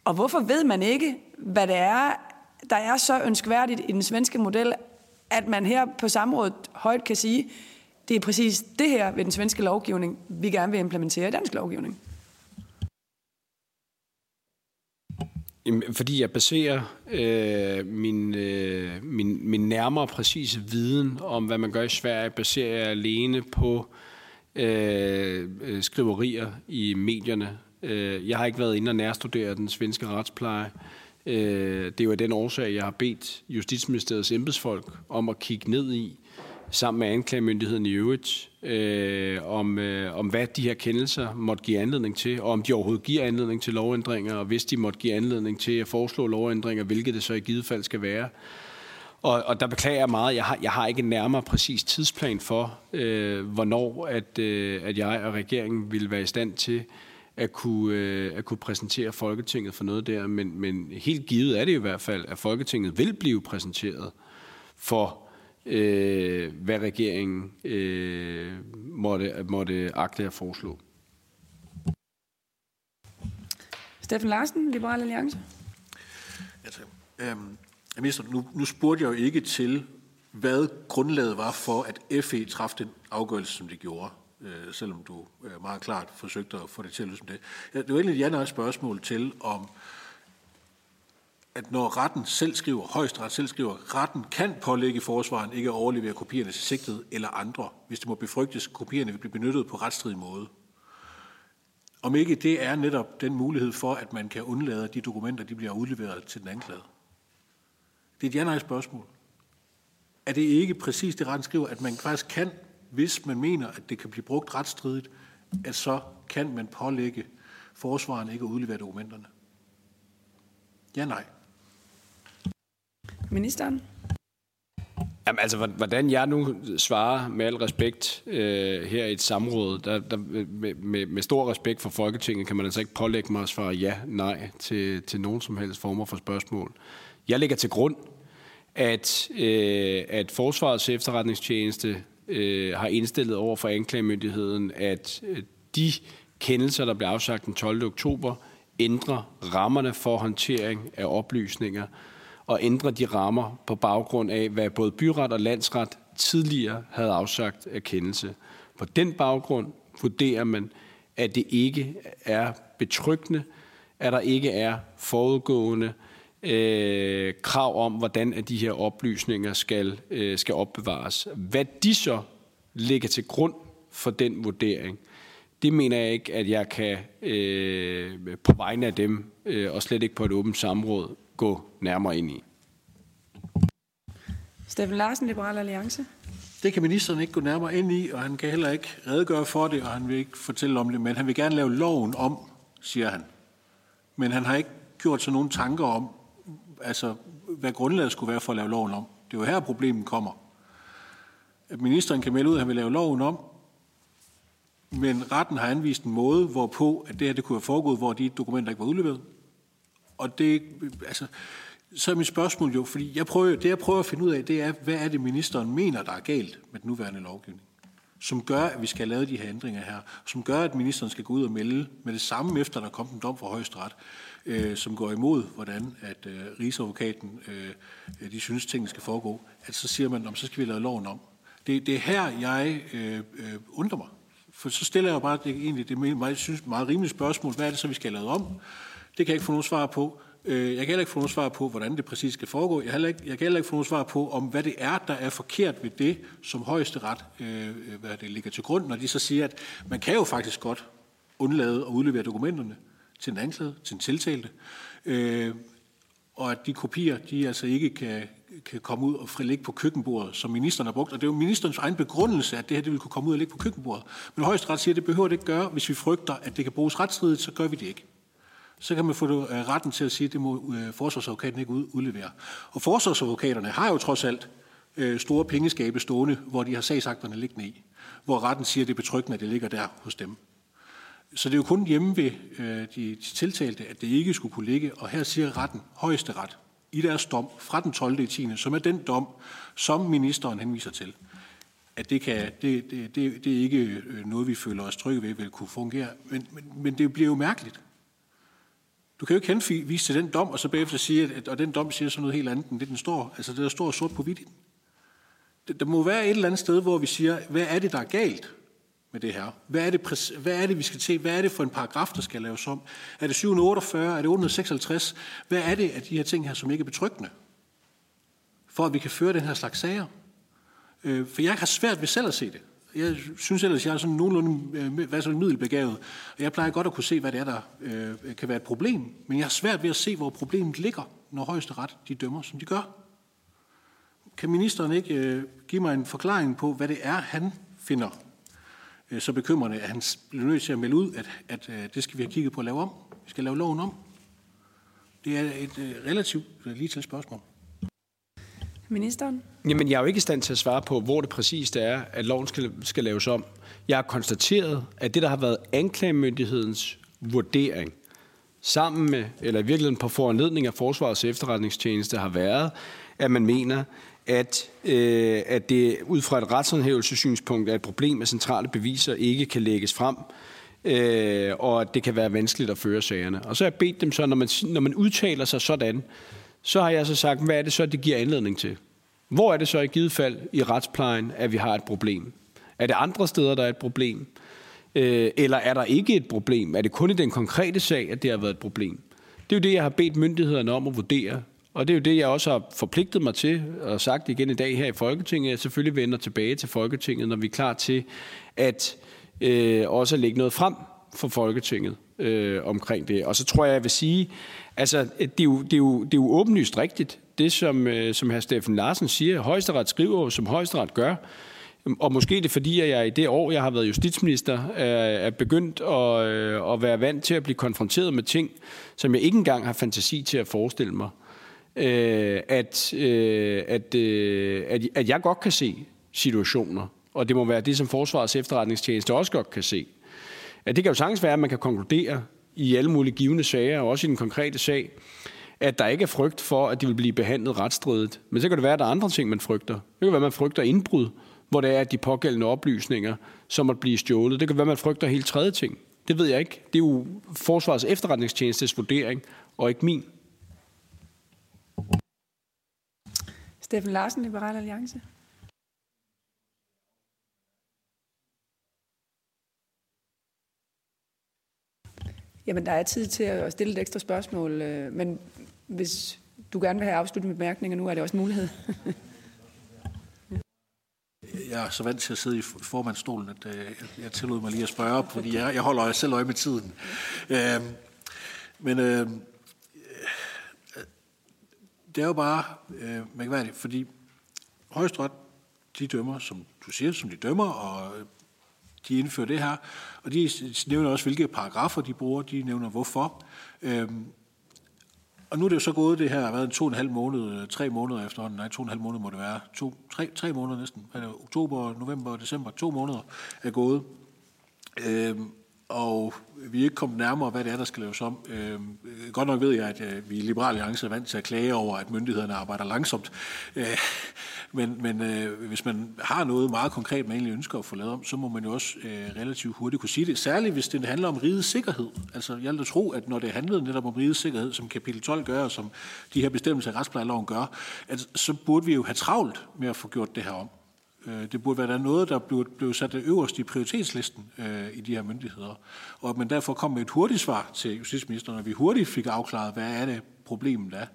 Og hvorfor ved man ikke, hvad det er, der er så ønskværdigt i den svenske model, at man her på samrådet højt kan sige, det er præcis det her ved den svenske lovgivning, vi gerne vil implementere i dansk lovgivning. Fordi jeg baserer øh, min, øh, min, min nærmere præcise viden om, hvad man gør i Sverige, baserer jeg alene på øh, skriverier i medierne. Øh, jeg har ikke været inde og nærstudere den svenske retspleje. Øh, Øh, det er jo den årsag, jeg har bedt Justitsministeriets embedsfolk om at kigge ned i, sammen med anklagemyndigheden i øvrigt, øh, om, øh, om hvad de her kendelser måtte give anledning til, og om de overhovedet giver anledning til lovændringer, og hvis de måtte give anledning til at foreslå lovændringer, hvilket det så i givet fald skal være. Og, og der beklager jeg meget, jeg har, jeg har ikke en nærmere præcis tidsplan for, øh, hvornår at, øh, at jeg og regeringen vil være i stand til at kunne, øh, at kunne præsentere Folketinget for noget der. Men, men helt givet er det i hvert fald, at Folketinget vil blive præsenteret for øh, hvad regeringen øh, måtte, måtte agte at foreslå. Steffen Larsen, Liberal Alliance. Altså, øhm, minister, nu, nu spurgte jeg jo ikke til, hvad grundlaget var for, at FE træffede den afgørelse, som det gjorde, øh, selvom du øh, meget klart forsøgte at få det til at lyde som det. Ja, det var egentlig et ja spørgsmål til, om at når retten selv skriver, højesteret selv skriver, retten kan pålægge forsvaren ikke at overlevere kopierne til sigtet eller andre, hvis det må befrygtes, kopierne vil blive benyttet på retstridig måde. Om ikke det er netop den mulighed for, at man kan undlade, at de dokumenter de bliver udleveret til den anklagede. Det er et ja spørgsmål. Er det ikke præcis det, retten skriver, at man faktisk kan, hvis man mener, at det kan blive brugt retstridigt, at så kan man pålægge forsvaren ikke at udlevere dokumenterne? Ja, nej. Ministeren? Jamen, altså, hvordan jeg nu svarer med al respekt øh, her i et samråd, der, der, med, med, med stor respekt for Folketinget, kan man altså ikke pålægge mig at svare ja, nej til, til nogen som helst former for spørgsmål. Jeg lægger til grund, at, øh, at Forsvarets efterretningstjeneste øh, har indstillet over for anklagemyndigheden, at øh, de kendelser, der blev afsagt den 12. oktober, ændrer rammerne for håndtering af oplysninger, og ændre de rammer på baggrund af, hvad både byret og landsret tidligere havde afsagt af kendelse. På den baggrund vurderer man, at det ikke er betryggende, at der ikke er forudgående øh, krav om, hvordan at de her oplysninger skal, øh, skal opbevares. Hvad de så ligger til grund for den vurdering, det mener jeg ikke, at jeg kan øh, på vegne af dem, øh, og slet ikke på et åbent samråd, gå nærmere ind i. Steffen Larsen, Liberal Alliance. Det kan ministeren ikke gå nærmere ind i, og han kan heller ikke redegøre for det, og han vil ikke fortælle om det, men han vil gerne lave loven om, siger han. Men han har ikke gjort sig nogen tanker om, altså, hvad grundlaget skulle være for at lave loven om. Det er jo her, problemet kommer. at ministeren kan melde ud, at han vil lave loven om, men retten har anvist en måde, hvorpå at det her det kunne have foregået, hvor de dokumenter ikke var udleveret. Og det, altså, så er mit spørgsmål jo, fordi jeg prøver, det jeg prøver at finde ud af, det er, hvad er det, ministeren mener, der er galt med den nuværende lovgivning? Som gør, at vi skal lave de her ændringer her. Som gør, at ministeren skal gå ud og melde med det samme, efter der er kommet en dom fra højesteret, øh, som går imod, hvordan at øh, rigsadvokaten, øh, de synes, tingene skal foregå. At så siger man, om så skal vi lave loven om. Det, det er her, jeg øh, øh, undrer mig. For så stiller jeg bare det, egentlig det meget, synes, meget rimelige spørgsmål. Hvad er det så, vi skal lave om? Det kan jeg ikke få nogen svar på. Øh, jeg kan heller ikke få nogen svar på, hvordan det præcis skal foregå. Jeg, heller ikke, jeg kan heller ikke få nogen svar på, om hvad det er, der er forkert ved det, som højesteret øh, hvad det ligger til grund, når de så siger, at man kan jo faktisk godt undlade at udlevere dokumenterne til den anklagede, til den tiltalte, øh, og at de kopier, de altså ikke kan, kan komme ud og ligge på køkkenbordet, som ministeren har brugt. Og det er jo ministerens egen begrundelse, at det her det vil kunne komme ud og ligge på køkkenbordet. Men højesteret siger, at det behøver det ikke gøre. Hvis vi frygter, at det kan bruges retsstridigt, så gør vi det ikke. Så kan man få øh, retten til at sige, at det må øh, forsvarsadvokaten ikke udlevere. Og forsvarsadvokaterne har jo trods alt øh, store pengeskabe stående, hvor de har sagsakterne liggende i. Hvor retten siger, at det er betryggende, at det ligger der hos dem. Så det er jo kun hjemme ved øh, de, de tiltalte, at det ikke skulle kunne ligge. Og her siger retten, højeste ret, i deres dom fra den 12. 10., som er den dom, som ministeren henviser til, at det, kan, det, det, det, det er ikke øh, noget, vi føler os trygge ved, vil kunne fungere. Men, men, men det bliver jo mærkeligt. Du kan jo ikke henvise til den dom, og så bagefter sige, at, og den dom siger sådan noget helt andet, end det den står. Altså det, der står sort på hvidt. Der må være et eller andet sted, hvor vi siger, hvad er det, der er galt? Med det her? Hvad er det, hvad er det vi skal se? Hvad er det for en paragraf, der skal laves om? Er det 748? Er det 856? Hvad er det af de her ting her, som ikke er betryggende? For at vi kan føre den her slags sager. Øh, for jeg har svært ved selv at se det. Jeg synes ellers, jeg er sådan nogenlunde øh, hvad så middelbegavet, og jeg plejer godt at kunne se, hvad det er, der øh, kan være et problem. Men jeg har svært ved at se, hvor problemet ligger, når højeste ret de dømmer, som de gør. Kan ministeren ikke øh, give mig en forklaring på, hvad det er, han finder Øh, så bekymrende, at han bliver nødt til at melde ud, at, at øh, det skal vi have kigget på at lave om. Vi skal lave loven om. Det er et øh, relativt lige til spørgsmål. Ministeren? Jamen, jeg er jo ikke i stand til at svare på, hvor det præcist er, at loven skal, skal laves om. Jeg har konstateret, at det, der har været anklagemyndighedens vurdering, sammen med, eller i virkeligheden på foranledning af Forsvarets efterretningstjeneste, har været, at man mener, at, øh, at det ud fra et retshåndhævelsessynspunkt er et problem, at centrale beviser ikke kan lægges frem, øh, og at det kan være vanskeligt at føre sagerne. Og så har jeg bedt dem så, når man, når man udtaler sig sådan, så har jeg så sagt, hvad er det så, det giver anledning til? Hvor er det så i givet fald i retsplejen, at vi har et problem? Er det andre steder, der er et problem? Øh, eller er der ikke et problem? Er det kun i den konkrete sag, at det har været et problem? Det er jo det, jeg har bedt myndighederne om at vurdere og det er jo det, jeg også har forpligtet mig til og sagt igen i dag her i Folketinget. Jeg selvfølgelig vender tilbage til Folketinget, når vi er klar til at øh, også lægge noget frem for Folketinget øh, omkring det. Og så tror jeg, jeg vil sige, altså det er jo, det er jo, det er jo åbenlyst rigtigt, det som, øh, som hr. Steffen Larsen siger. Højesteret skriver som højesteret gør. Og måske det er fordi, at jeg i det år, jeg har været justitsminister, øh, er begyndt at, øh, at være vant til at blive konfronteret med ting, som jeg ikke engang har fantasi til at forestille mig Øh, at, øh, at, øh, at, at jeg godt kan se situationer, og det må være det, som Forsvarets efterretningstjeneste også godt kan se. At det kan jo sagtens være, at man kan konkludere i alle mulige givende sager, og også i den konkrete sag, at der ikke er frygt for, at de vil blive behandlet retsstridigt. Men så kan det være, at der er andre ting, man frygter. Det kan være, at man frygter indbrud, hvor det er, at de pågældende oplysninger, som måtte blive stjålet. Det kan være, at man frygter helt tredje ting. Det ved jeg ikke. Det er jo Forsvarets efterretningstjenestes vurdering, og ikke min. Steffen Larsen, Liberal Alliance. Jamen, der er tid til at stille et ekstra spørgsmål, øh, men hvis du gerne vil have afsluttende bemærkninger nu, er det også en mulighed. jeg er så vant til at sidde i formandstolen, at øh, jeg tillod mig lige at spørge op, fordi jeg, jeg holder selv øje med tiden. Øh, men øh, det er jo bare øh, mærkværdigt, fordi højesteret, de dømmer, som du siger, som de dømmer, og de indfører det her, og de nævner også, hvilke paragrafer de bruger, de nævner hvorfor. Øhm, og nu er det jo så gået, det her har været to og en halv måned, tre måneder efterhånden, nej, to og en halv måned må det være, to, tre, tre måneder næsten, oktober, november, december, to måneder er gået. Øhm, og vi er ikke kommet nærmere, hvad det er, der skal laves om. Øh, godt nok ved jeg, at øh, vi i Liberale Alliance er vant til at klage over, at myndighederne arbejder langsomt. Øh, men men øh, hvis man har noget meget konkret, man egentlig ønsker at få lavet om, så må man jo også øh, relativt hurtigt kunne sige det. Særligt hvis det handler om rigets sikkerhed. Altså, jeg vil tro, at når det handler netop om rigets sikkerhed, som kapitel 12 gør, og som de her bestemmelser af retsplejeloven gør, at så burde vi jo have travlt med at få gjort det her om. Øh, det burde være noget, der blev, blev sat øverst i prioritetslisten øh, i de her myndigheder. Og at man derfor kom med et hurtigt svar til justitsministeren, og vi hurtigt fik afklaret, hvad er det problemet er.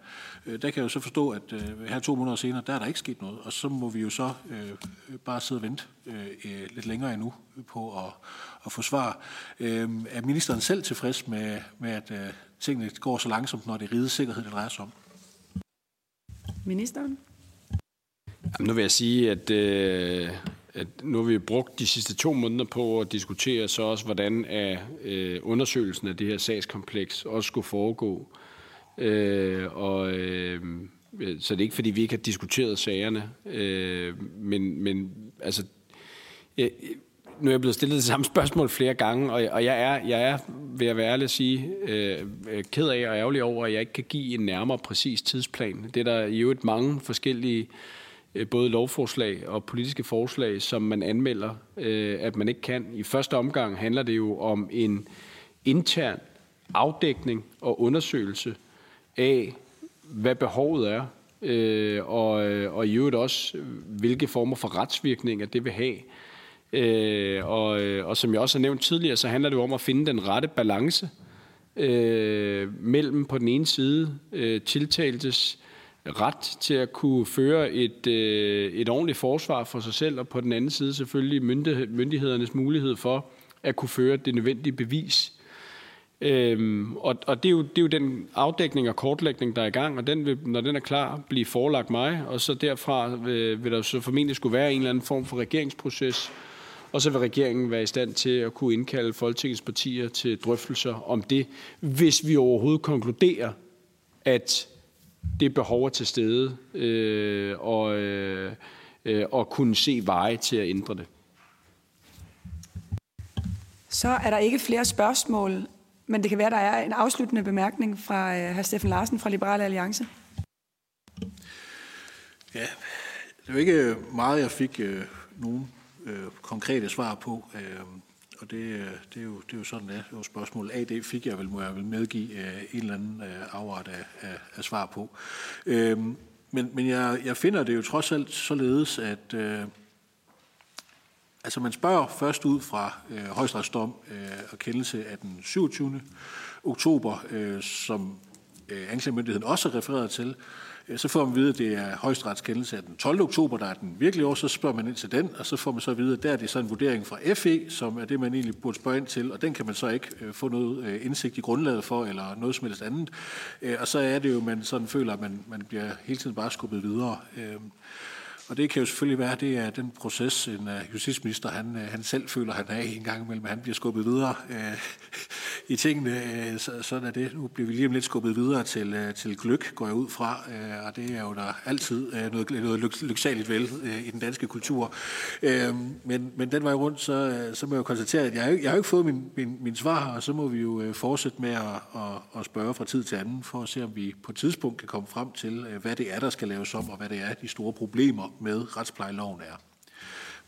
Øh, der kan jeg jo så forstå, at øh, her to måneder senere, der er der ikke sket noget. Og så må vi jo så øh, bare sidde og vente øh, øh lidt længere endnu på at, at få svar. Øh, er ministeren selv tilfreds med, med at øh, tingene går så langsomt, når det er rigets sikkerhed, det drejer sig om? Ministeren? Jamen, nu vil jeg sige, at, øh, at nu har vi brugt de sidste to måneder på at diskutere så også, hvordan er, øh, undersøgelsen af det her sagskompleks også skulle foregå. Øh, og, øh, så det er ikke, fordi vi ikke har diskuteret sagerne, øh, men, men altså, jeg, nu er jeg blevet stillet det samme spørgsmål flere gange, og, og jeg, er, jeg er, ved at være ærlig at sige, øh, ked af og ærgerlig over, at jeg ikke kan give en nærmere præcis tidsplan. Det er der i øvrigt mange forskellige Øh, Øh, både lovforslag og politiske forslag, som man anmelder, øh, at man ikke kan. I første omgang handler det jo om en intern afdækning og undersøgelse af, hvad behovet er, øh, og, øh, og i øvrigt også, hvilke former for retsvirkninger det vil have. og, og som jeg også har nævnt tidligere, så handler det jo om at finde den rette balance mellem på den ene side tiltaltes ret til at kunne føre et, øh, et ordentligt forsvar for sig selv, og på den anden side selvfølgelig myndighedernes mulighed for at kunne føre det nødvendige bevis. Øhm, og og det, er jo, det er jo den afdækning og kortlægning, der er i gang, og den vil, når den er klar, blive forelagt mig, og så derfra vil, vil der så formentlig skulle være en eller anden form for regeringsproces, og så vil regeringen være i stand til at kunne indkalde Folketingets partier til drøftelser om det, hvis vi overhovedet konkluderer, at det behov er til stede, øh, og, øh, og kunne se veje til at ændre det. Så er der ikke flere spørgsmål, men det kan være, der er en afsluttende bemærkning fra øh, hr. Steffen Larsen fra Liberale Alliance. Ja, det var ikke meget, jeg fik øh, nogle øh, konkrete svar på. Øh, for det, øh, det, er jo, det er jo sådan, det er. spørgsmål AD fik jeg vel, må jeg vel medgive øh, en eller anden øh, afret af, af, af svar på. Øhm, men men jeg, jeg finder det jo trods alt således, at øh, altså man spørger først ud fra øh, højstrætsdom øh, og kendelse af den 27. oktober, øh, som øh, anklagemyndigheden også refererer til, Øh, så får man at vide, at det er højesteretskendelse af den 12. oktober, der er den virkelige år, så spørger man ind til den, og så får man så at vide, at der er det så en vurdering fra FE, som er det, man egentlig burde spørge ind til, og den kan man så ikke øh, få noget øh, indsigt i grundlaget for, eller noget som helst andet. Og så er det jo, man sådan føler, at man, man bliver hele tiden bare skubbet videre. Og det kan jo selvfølgelig være, det er den proces, en øh, justitsminister han, øh, han selv føler, han er i en gang imellem. Han bliver skubbet videre øh, i tingene. Uh, så, sådan er det. Nu bliver vi lige om lidt skubbet videre til, til gløk, går jeg ud fra. Og det er jo der altid noget, noget lyksaligt vel i den danske kultur. Men, men den vej rundt, så, så må jeg jo konstatere, at jeg, har, jeg har ikke fået min, min, min svar, og så må vi jo fortsætte med at, at, at spørge fra tid til anden, for at se, om vi på et tidspunkt kan komme frem til, hvad det er, der skal laves om, og hvad det er, de store problemer med retsplejeloven er.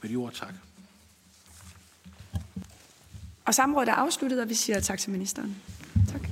Med de ord, tak. Og samrådet er afsluttet, og vi siger tak til ministeren. Tak.